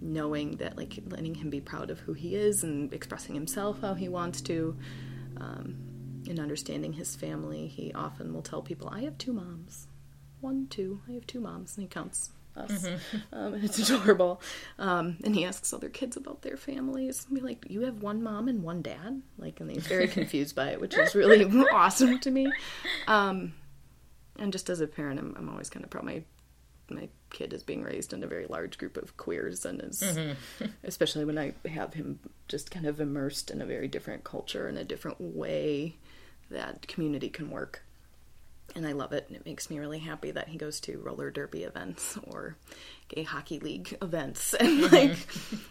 knowing that, like, letting him be proud of who he is and expressing himself how he wants to. Um, and understanding his family, he often will tell people, I have two moms one, two. I have two moms, and he counts us, um, and it's adorable. Um, and he asks other kids about their families. And be like, "You have one mom and one dad?" Like, and he's very confused by it, which is really awesome to me. Um, and just as a parent, I'm, I'm always kind of proud my my kid is being raised in a very large group of queers, and is especially when I have him just kind of immersed in a very different culture and a different way that community can work and I love it. And it makes me really happy that he goes to roller derby events or gay hockey league events and like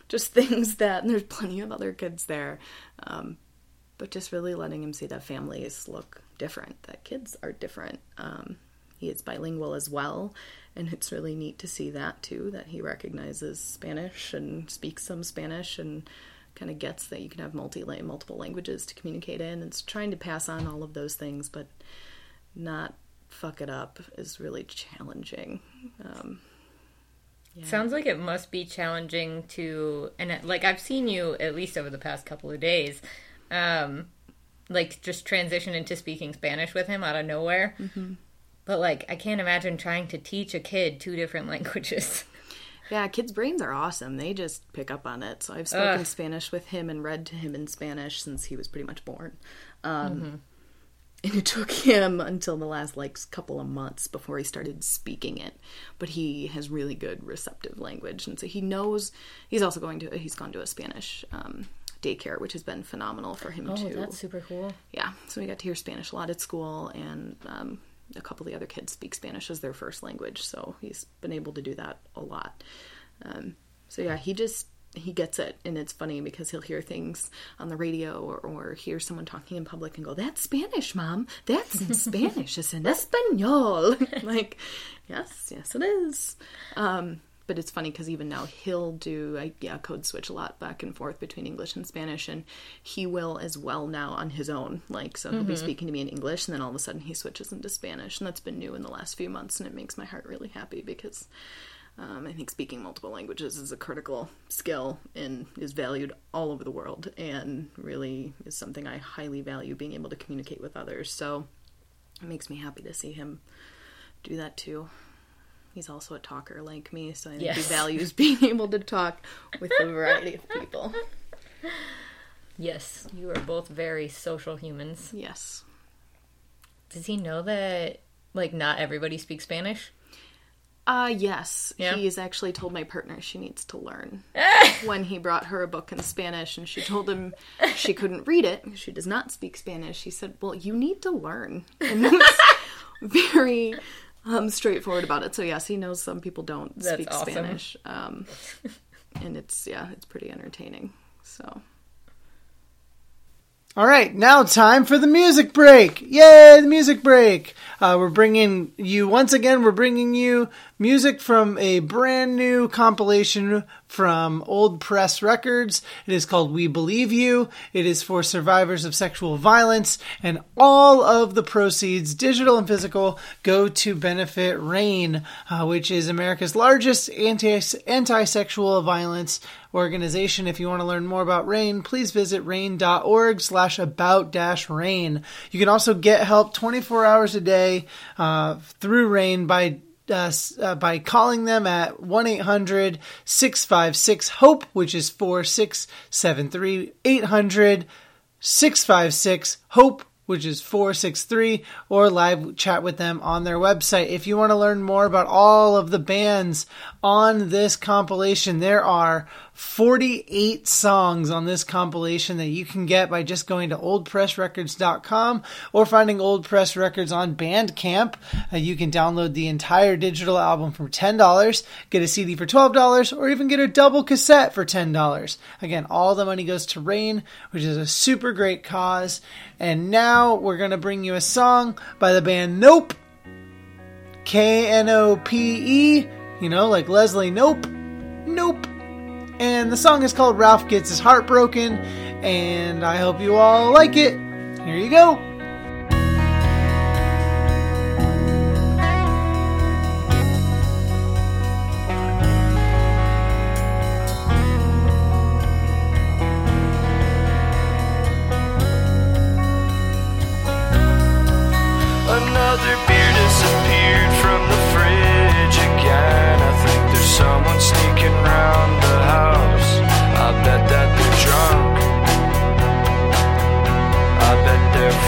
just things that. And there's plenty of other kids there, um, but just really letting him see that families look different, that kids are different. Um, he is bilingual as well, and it's really neat to see that too. That he recognizes Spanish and speaks some Spanish and kind of gets that you can have multi multiple languages to communicate in. It's trying to pass on all of those things, but not fuck it up is really challenging. Um, yeah. Sounds like it must be challenging to, and like I've seen you at least over the past couple of days, um, like just transition into speaking Spanish with him out of nowhere. Mm-hmm. But like, I can't imagine trying to teach a kid two different languages. Yeah, kids' brains are awesome. They just pick up on it. So I've spoken Ugh. Spanish with him and read to him in Spanish since he was pretty much born. Um, mm-hmm and it took him until the last like couple of months before he started speaking it. But he has really good receptive language and so he knows he's also going to he's gone to a spanish um, daycare which has been phenomenal for him oh, too. that's super cool. Yeah so we got to hear spanish a lot at school and um, a couple of the other kids speak spanish as their first language so he's been able to do that a lot. Um, so yeah he just he gets it and it's funny because he'll hear things on the radio or, or hear someone talking in public and go that's spanish mom. That's in spanish. It's in espanol. Like yes yes it is. Um, but it's funny because even now he'll do I, yeah code switch a lot back and forth between english and spanish and he will as well now on his own. Like so he'll mm-hmm. be speaking to me in english and then all of a sudden he switches into spanish and that's been new in the last few months and it makes my heart really happy because um, I think speaking multiple languages is a critical skill and is valued all over the world, and really is something I highly value being able to communicate with others. So it makes me happy to see him do that too. He's also a talker like me, so I think yes. he values being able to talk with a variety of people. Yes, you are both very social humans. Yes. Does he know that like not everybody speaks Spanish? Uh yes. Yeah. He's actually told my partner she needs to learn. when he brought her a book in Spanish and she told him she couldn't read it, she does not speak Spanish. He said, "Well, you need to learn." And was very um, straightforward about it. So yes, he knows some people don't That's speak awesome. Spanish. Um, and it's yeah, it's pretty entertaining. So all right, now time for the music break. Yay, the music break. Uh, we're bringing you, once again, we're bringing you music from a brand new compilation from Old Press Records. It is called We Believe You. It is for survivors of sexual violence, and all of the proceeds, digital and physical, go to benefit RAINN, uh, which is America's largest anti sexual violence organization. If you want to learn more about RAINN, please visit rainn.org slash about dash RAINN. You can also get help 24 hours a day uh, through RAINN by uh, uh, by calling them at 1 800 656 HOPE, which is 4673 800 656 HOPE which is 463, or live chat with them on their website. If you want to learn more about all of the bands on this compilation, there are 48 songs on this compilation that you can get by just going to oldpressrecords.com or finding Old Press Records on Bandcamp. Uh, you can download the entire digital album for $10, get a CD for $12, or even get a double cassette for $10. Again, all the money goes to RAINN, which is a super great cause. And now we're going to bring you a song by the band Knope. K N O P E, you know, like Leslie Knope. Knope. And the song is called Ralph Gets His Heart Broken, and I hope you all like it. Here you go.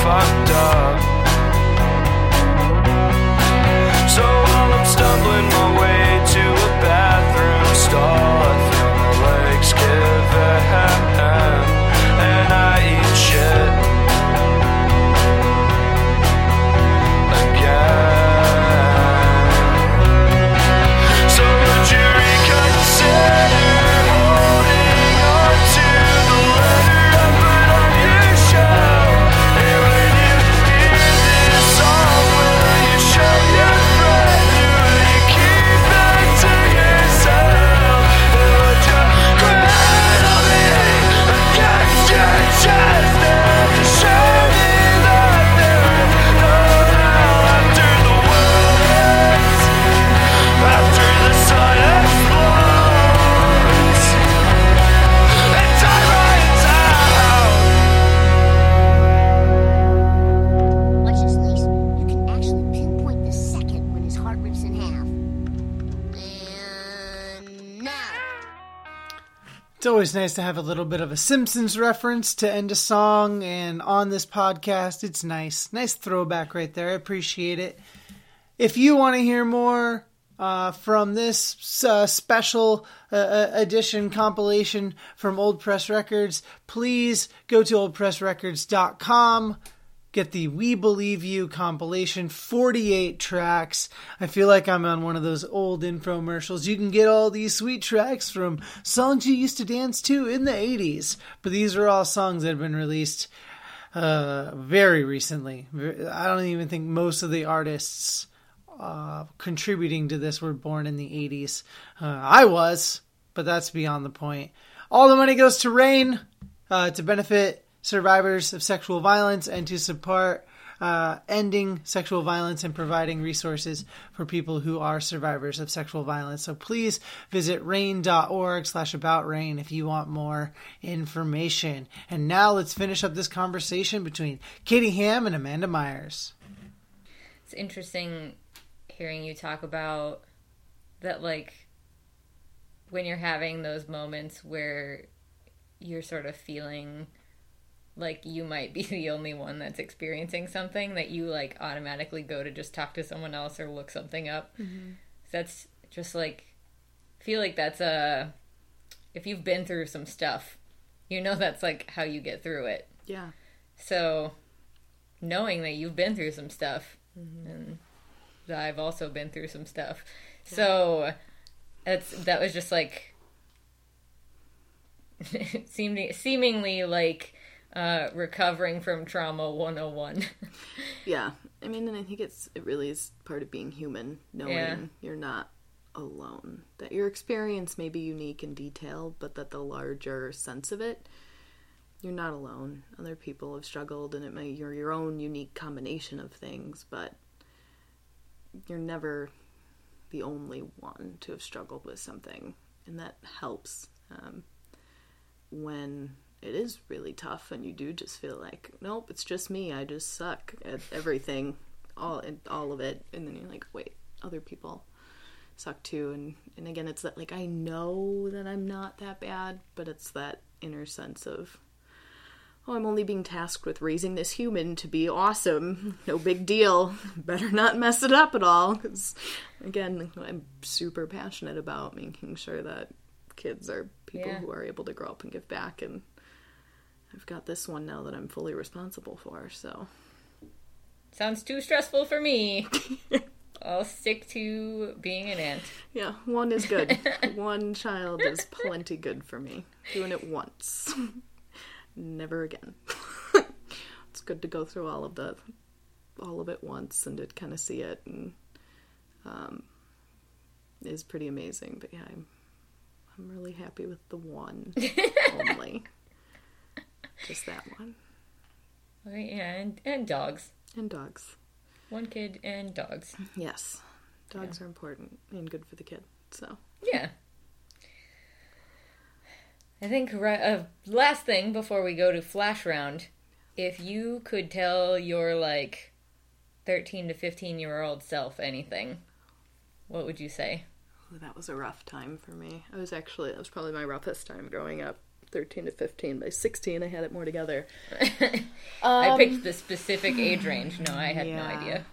fuck. Nice to have a little bit of a Simpsons reference to end a song, and on this podcast, it's nice. Nice throwback right there. I appreciate it. If you want to hear more uh, from this uh, special uh, edition compilation from Old Press Records, please go to oldpressrecords.com. Get the We Believe You compilation, 48 tracks. I feel like I'm on one of those old infomercials. You can get all these sweet tracks from songs you used to dance to in the 80s. But these are all songs that have been released uh, very recently. I don't even think most of the artists uh, contributing to this were born in the 80s. Uh, I was, but that's beyond the point. All the money goes to RAINN uh, to benefit survivors of sexual violence and to support uh, ending sexual violence and providing resources for people who are survivors of sexual violence. So please visit rainn.org slash about RAINN if you want more information. And now let's finish up this conversation between Katie Ham and Amanda Myers. It's interesting hearing you talk about that, like, when you're having those moments where you're sort of feeling like you might be the only one that's experiencing something that you like automatically go to just talk to someone else or look something up. Mm-hmm. That's just like feel like that's a if you've been through some stuff, you know that's like how you get through it. Yeah. So knowing that you've been through some stuff mm-hmm. and that I've also been through some stuff. Yeah. So that's that was just like seemingly seemingly like uh, recovering from trauma 101 yeah. I mean and i think it's it really is part of being human knowing yeah. you're not alone. That your experience may be unique in detail but that the larger sense of it you're not alone. Other people have struggled and it may you're your own unique combination of things but you're never the only one to have struggled with something. And that helps um, when it is really tough and you do just feel like nope it's just me i just suck at everything all all of it. And then you're like wait other people suck too. And and again it's that like i know that i'm not that bad but it's that inner sense of oh i'm only being tasked with raising this human to be awesome. No big deal. Better not mess it up at all. Because again i'm super passionate about making sure that kids are people yeah. who are able to grow up and give back and I've got this one now that I'm fully responsible for, so. Sounds too stressful for me. I'll stick to being an aunt. Yeah, one is good. one child is plenty good for me. Doing it once. Never again. it's good to go through all of the all of it once and to kind of see it and um is pretty amazing. But yeah, I'm I'm really happy with the one only. Just that one. Okay, yeah, and, and dogs. And dogs. One kid and dogs. Yes. Dogs yeah. are important and good for the kid, so. Yeah. I think uh, last thing before we go to flash round, if you could tell your like 13 to 15 year old self anything, what would you say? That was a rough time for me. I was actually, that was probably my roughest time growing up. 13 to 15. By 16, I had it more together. I um, picked the specific age range. No, I had yeah. no idea.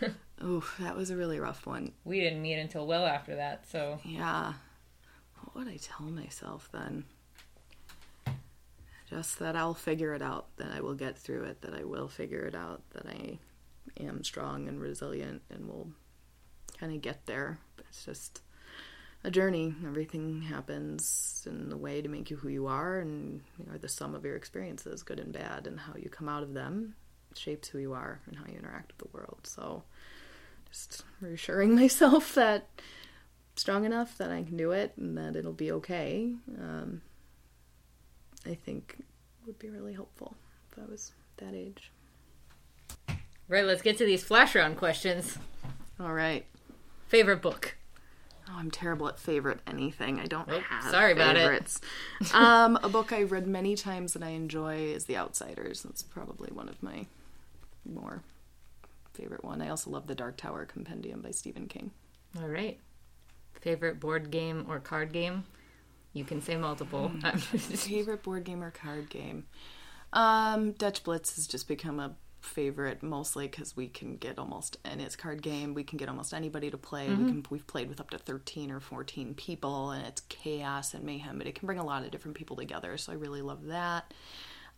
Oof, that was a really rough one. We didn't meet until well after that, so. Yeah. What would I tell myself then? Just that I'll figure it out, that I will get through it, that I will figure it out, that I am strong and resilient and will kind of get there. It's just a journey. Everything happens in a way to make you who you are, and you are the sum of your experiences, good and bad, and how you come out of them shapes who you are and how you interact with the world. So, just reassuring myself that I'm strong enough that I can do it and that it'll be okay. Um, I think would be really helpful if I was that age. Right, let's get to these flash round questions. All right. Favorite book? Oh, I'm terrible at favorite anything. I don't oh, have sorry favorites. about it. um, a book I've read many times that I enjoy is The Outsiders. That's probably one of my more favorite one. I also love The Dark Tower Compendium by Stephen King. All right. Favorite board game or card game? You can say multiple. Favorite board game or card game? Um, Dutch Blitz has just become a favorite mostly because we can get almost and it's card game we can get almost anybody to play. We can we've played with up to 13 or 14 people and it's chaos and mayhem but it can bring a lot of different people together so i really love that.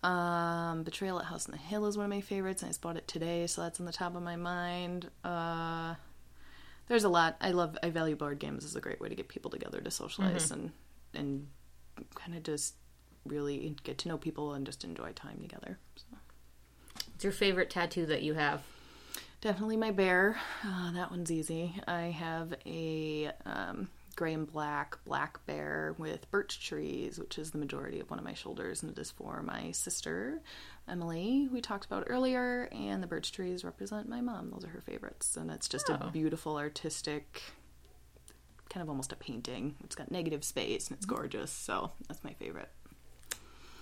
Um betrayal at house on the hill is one of my favorites and i just bought it today so that's on the top of my mind. Uh there's a lot i love i value board games as a great way to get people together to socialize and and kind of just really get to know people and just enjoy time together so. What's your favorite tattoo that you have? Definitely my bear. Uh, that one's easy. I have a um, gray and black black bear with birch trees, which is the majority of one of my shoulders, and it is for my sister Emily, who we talked about earlier. And the birch trees represent my mom; those are her favorites, and it's just Oh. a beautiful, artistic, kind of almost a painting. It's got negative space and it's gorgeous, so that's my favorite.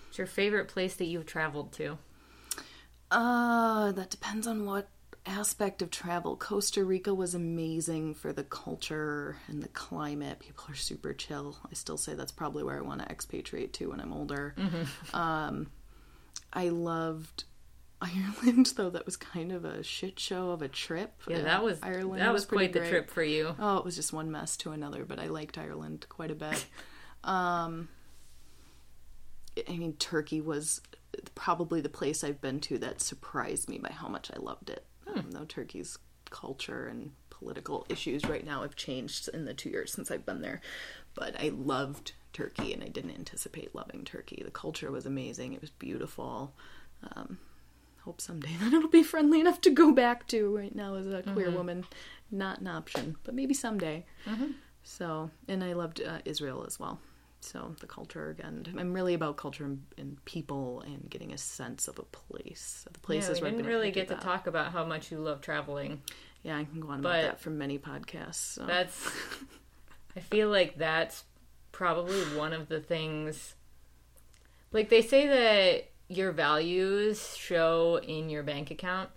What's your favorite place that you've traveled to? Uh, that depends on what aspect of travel. Costa Rica was amazing for the culture and the climate. People are super chill. I still say that's probably where I want to expatriate to when I'm older. Um, I loved Ireland, though that was kind of a shit show of a trip. Yeah, that was Ireland. that was pretty quite the great. trip for you. Oh, it was just one mess to another, but I liked Ireland quite a bit. um, I mean, Turkey was probably the place I've been to that surprised me by how much I loved it. Um, though Turkey's culture and political issues right now have changed in the two years since I've been there. But I loved Turkey, and I didn't anticipate loving Turkey. The culture was amazing. It was beautiful. Um, hope someday that it'll be friendly enough to go back to. Right now, as a queer woman, not an option, but maybe someday. So, and I loved uh, Israel as well. So the culture again. I'm really about culture and, and people and getting a sense of a place. The Yeah, places we where I've didn't really get to talk about how much you love traveling. Yeah, I can go on but- about that for many podcasts. So. That's I feel like that's probably one of the things like they say that your values show in your bank account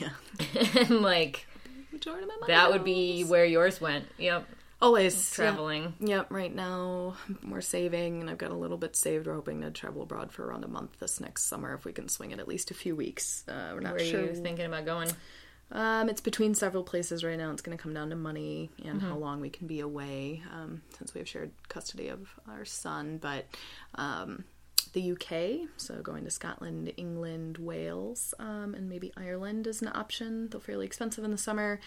yeah, and like majority of my money that would be where yours went. Yep, always traveling. Yep, right now we're saving, and I've got a little bit saved. We're hoping to travel abroad for around a month this next summer if we can swing it at least a few weeks. Uh, we're not Where sure. are you thinking about going? Um, it's between several places right now. It's going to come down to money and how long we can be away um, since we have shared custody of our son. But um, the UK, so going to Scotland, England, Wales, um, and maybe Ireland is an option, though fairly expensive in the summer.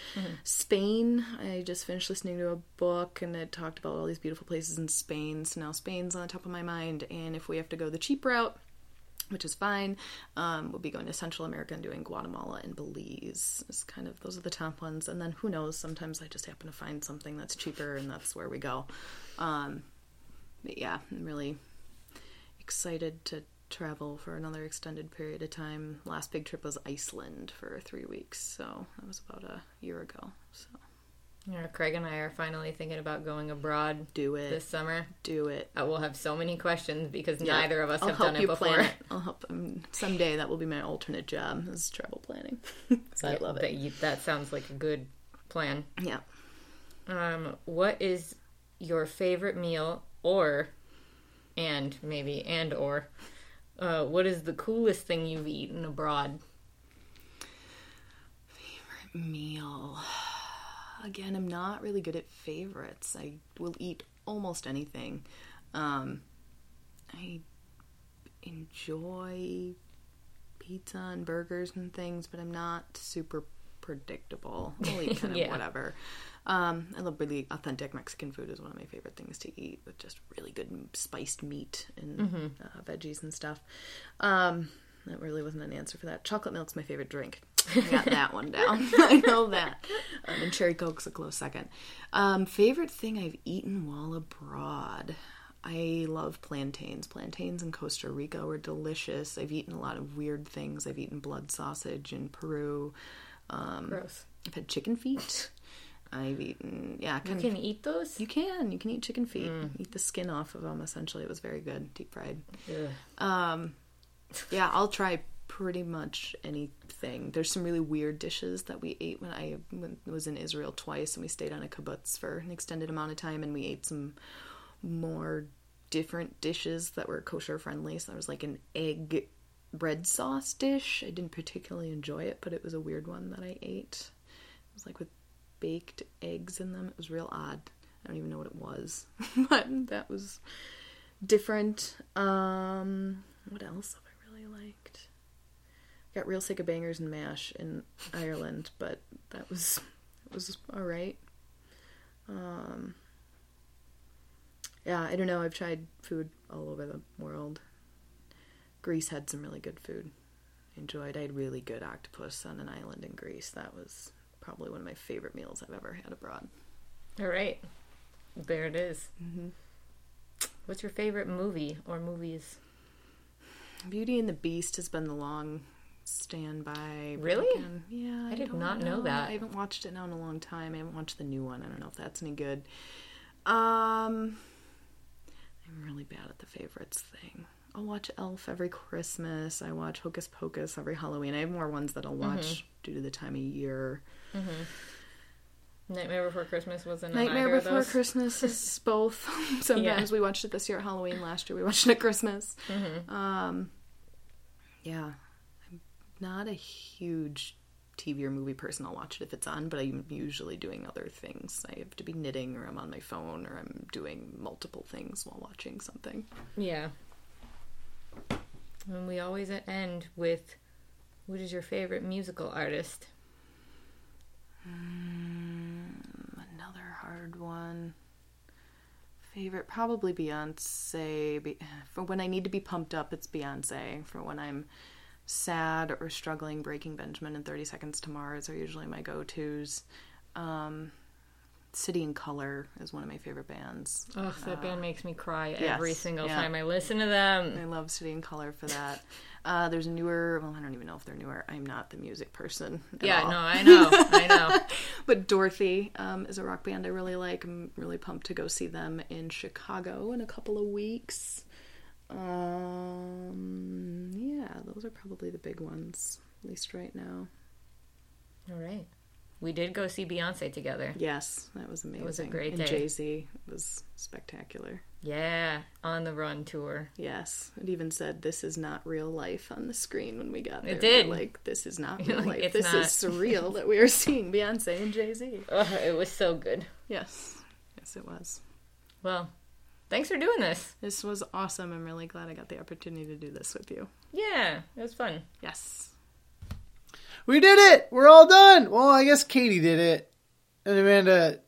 Spain, I just finished listening to a book and it talked about all these beautiful places in Spain. So now Spain's on the top of my mind. And if we have to go the cheap route, which is fine. Um, we'll be going to Central America and doing Guatemala and Belize. It's kind of those are the top ones, and then who knows? Sometimes I just happen to find something that's cheaper, and that's where we go. Um, but yeah, I'm really excited to travel for another extended period of time. Last big trip was Iceland for three weeks, so that was about a year ago. So Yeah, Craig and I are finally thinking about going abroad do it, this summer. do it. I will have so many questions because Yeah, neither of us I'll have done it before. Plan it. I'll help. Um, someday that will be my alternate job is travel planning. so I love it. That, you, that sounds like a good plan. Yeah. Um, what is your favorite meal, or, and maybe and or, uh, what is the coolest thing you've eaten abroad? Favorite meal. Again, I'm not really good at favorites. I will eat almost anything. Um, I enjoy pizza and burgers and things, but I'm not super predictable. I'll eat kind of Yeah. whatever. Um, I love really authentic Mexican food is one of my favorite things to eat with just really good spiced meat and uh, veggies and stuff. Um, that really wasn't an answer for that. Chocolate milk's my favorite drink. I got that one down. I know that. Um, and cherry coke's a close second. Um, favorite thing I've eaten while abroad. I love plantains. Plantains in Costa Rica were delicious. I've eaten a lot of weird things. I've eaten blood sausage in Peru. Um, Gross. I've had chicken feet. I've eaten, yeah, You can of. eat those. You can. You can eat chicken feet. Eat the skin off of them. Essentially, it was very good, deep fried. Ugh. Um, yeah, I'll try pretty much anything. There's some really weird dishes that we ate when I was in Israel twice, and we stayed on a kibbutz for an extended amount of time, and we ate some more different dishes that were kosher friendly. So there was like an egg bread sauce dish. I didn't particularly enjoy it, but it was a weird one that I ate. It was like with baked eggs in them. It was real odd. I don't even know what it was, but that was different. Um, what else have I really liked? Got real sick of bangers and mash in Ireland, but that was was all right. Um, yeah, I don't know. I've tried food all over the world. Greece had some really good food. Enjoyed. I had really good octopus on an island in Greece. That was probably one of my favorite meals I've ever had abroad. All right. There it is. What's your favorite movie or movies? Beauty and the Beast has been the long standby. Really? Again, Yeah, I did don't not know that. I haven't watched it now in a long time. I haven't watched the new one. I don't know if that's any good. Um, I'm really bad at the favorites thing. I'll watch Elf every Christmas. I watch Hocus Pocus every Halloween. I have more ones that I'll watch Mm-hmm. due to the time of year. Nightmare Before Christmas wasn't Nightmare Before. Christmas is both. Sometimes Yeah. we watched it this year at Halloween. Last year we watched it at Christmas. Mm-hmm. Um, yeah, I'm not a huge TV or movie person. I'll watch it if it's on, but I'm usually doing other things. I have to be knitting, or I'm on my phone, or I'm doing multiple things while watching something. Yeah. And we always end with what is your favorite musical artist? Another hard one. Favorite, probably Beyonce. For when I need to be pumped up, it's Beyonce. For when I'm sad or struggling, Breaking Benjamin and 30 Seconds to Mars are usually my go tos. Um, City and Colour is one of my favorite bands. Oh, that band makes me cry yes, every single yeah. time I listen to them. I love City and Colour for that. Uh, there's a newer, well, I don't even know if they're newer. I'm not the music person. Yeah, all. no, I know, I know. But Dorothy um, is a rock band I really like. I'm really pumped to go see them in Chicago in a couple of weeks. Um, yeah, those are probably the big ones, at least right now. All right. We did go see Beyonce together. Yes, that was amazing. It was a great and day. Jay Z was spectacular. Yeah, on the run tour. Yes, it even said this is not real life on the screen when we got there. It did. We're like this is not real like, life. This not." is surreal that we are seeing Beyonce and Jay Z. Ugh, it was so good. Yes, yes, it was. Well, thanks for doing this. This was awesome. I'm really glad I got the opportunity to do this with you. Yeah, it was fun. Yes. We did it. We're all done. Well, I guess Katie did it, and Amanda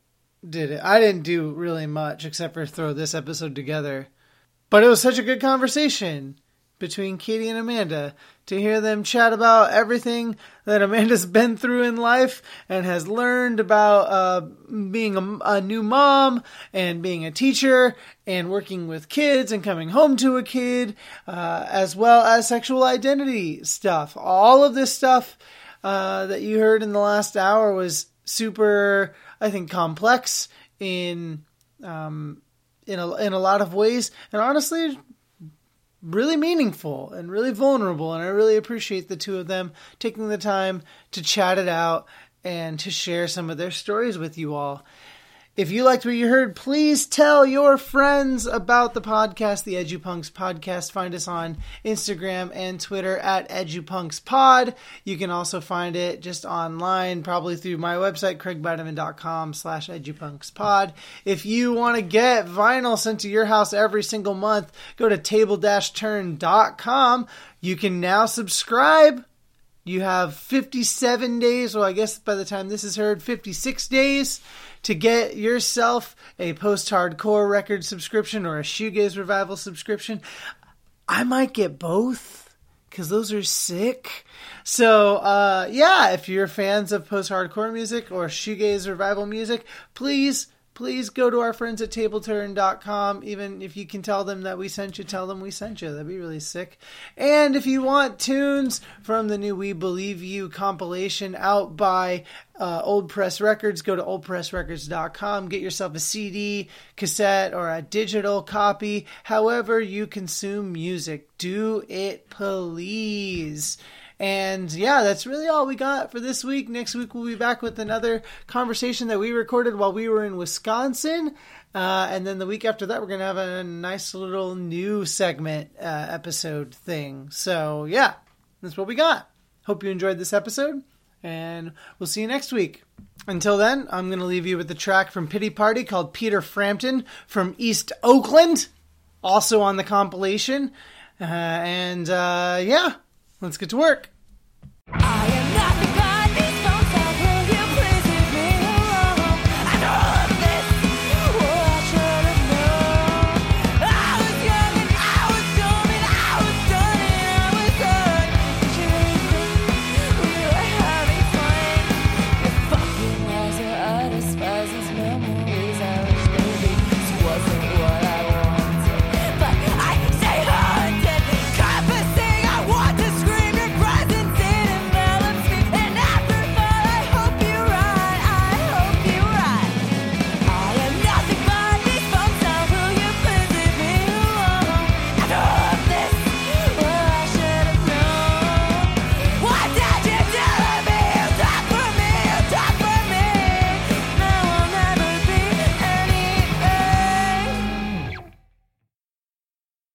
did it. I didn't do really much except for throw this episode together. But it was such a good conversation between Katie and Amanda to hear them chat about everything that Amanda's been through in life and has learned about uh, being a, a new mom and being a teacher and working with kids and coming home to a kid, uh, as well as sexual identity stuff. All of this stuff uh, that you heard in the last hour was super, I think, complex in um, in a in a lot of ways, and honestly, really meaningful and really vulnerable. And I really appreciate the two of them taking the time to chat it out and to share some of their stories with you all. If you liked what you heard, please tell your friends about the podcast, the EduPunks Podcast. Find us on Instagram and Twitter at EduPunksPod. You can also find it just online, probably through my website, craigvitamin.com slash EduPunksPod. If you want to get vinyl sent to your house every single month, go to table-turn.com. You can now subscribe you have 57 days, well, I guess by the time this is heard, 56 days to get yourself a post hardcore record subscription or a shoegaze revival subscription. I might get both because those are sick. So, uh, yeah, if you're fans of post hardcore music or shoegaze revival music, please please go to our friends at tableturn.com. Even if you can tell them that we sent you, tell them we sent you. That'd be really sick. And if you want tunes from the new We Believe You compilation out by uh, Old Press Records, go to oldpressrecords.com. Get yourself a CD, cassette, or a digital copy. However, you consume music, do it please. And yeah, that's really all we got for this week. Next week, we'll be back with another conversation that we recorded while we were in Wisconsin. Uh, and then the week after that, we're going to have a nice little new segment uh, episode thing. So yeah, that's what we got. Hope you enjoyed this episode, and we'll see you next week. Until then, I'm going to leave you with a track from Pity Party called Peter Frampton from East Oakland, also on the compilation. Uh, and uh, yeah, Let's get to work.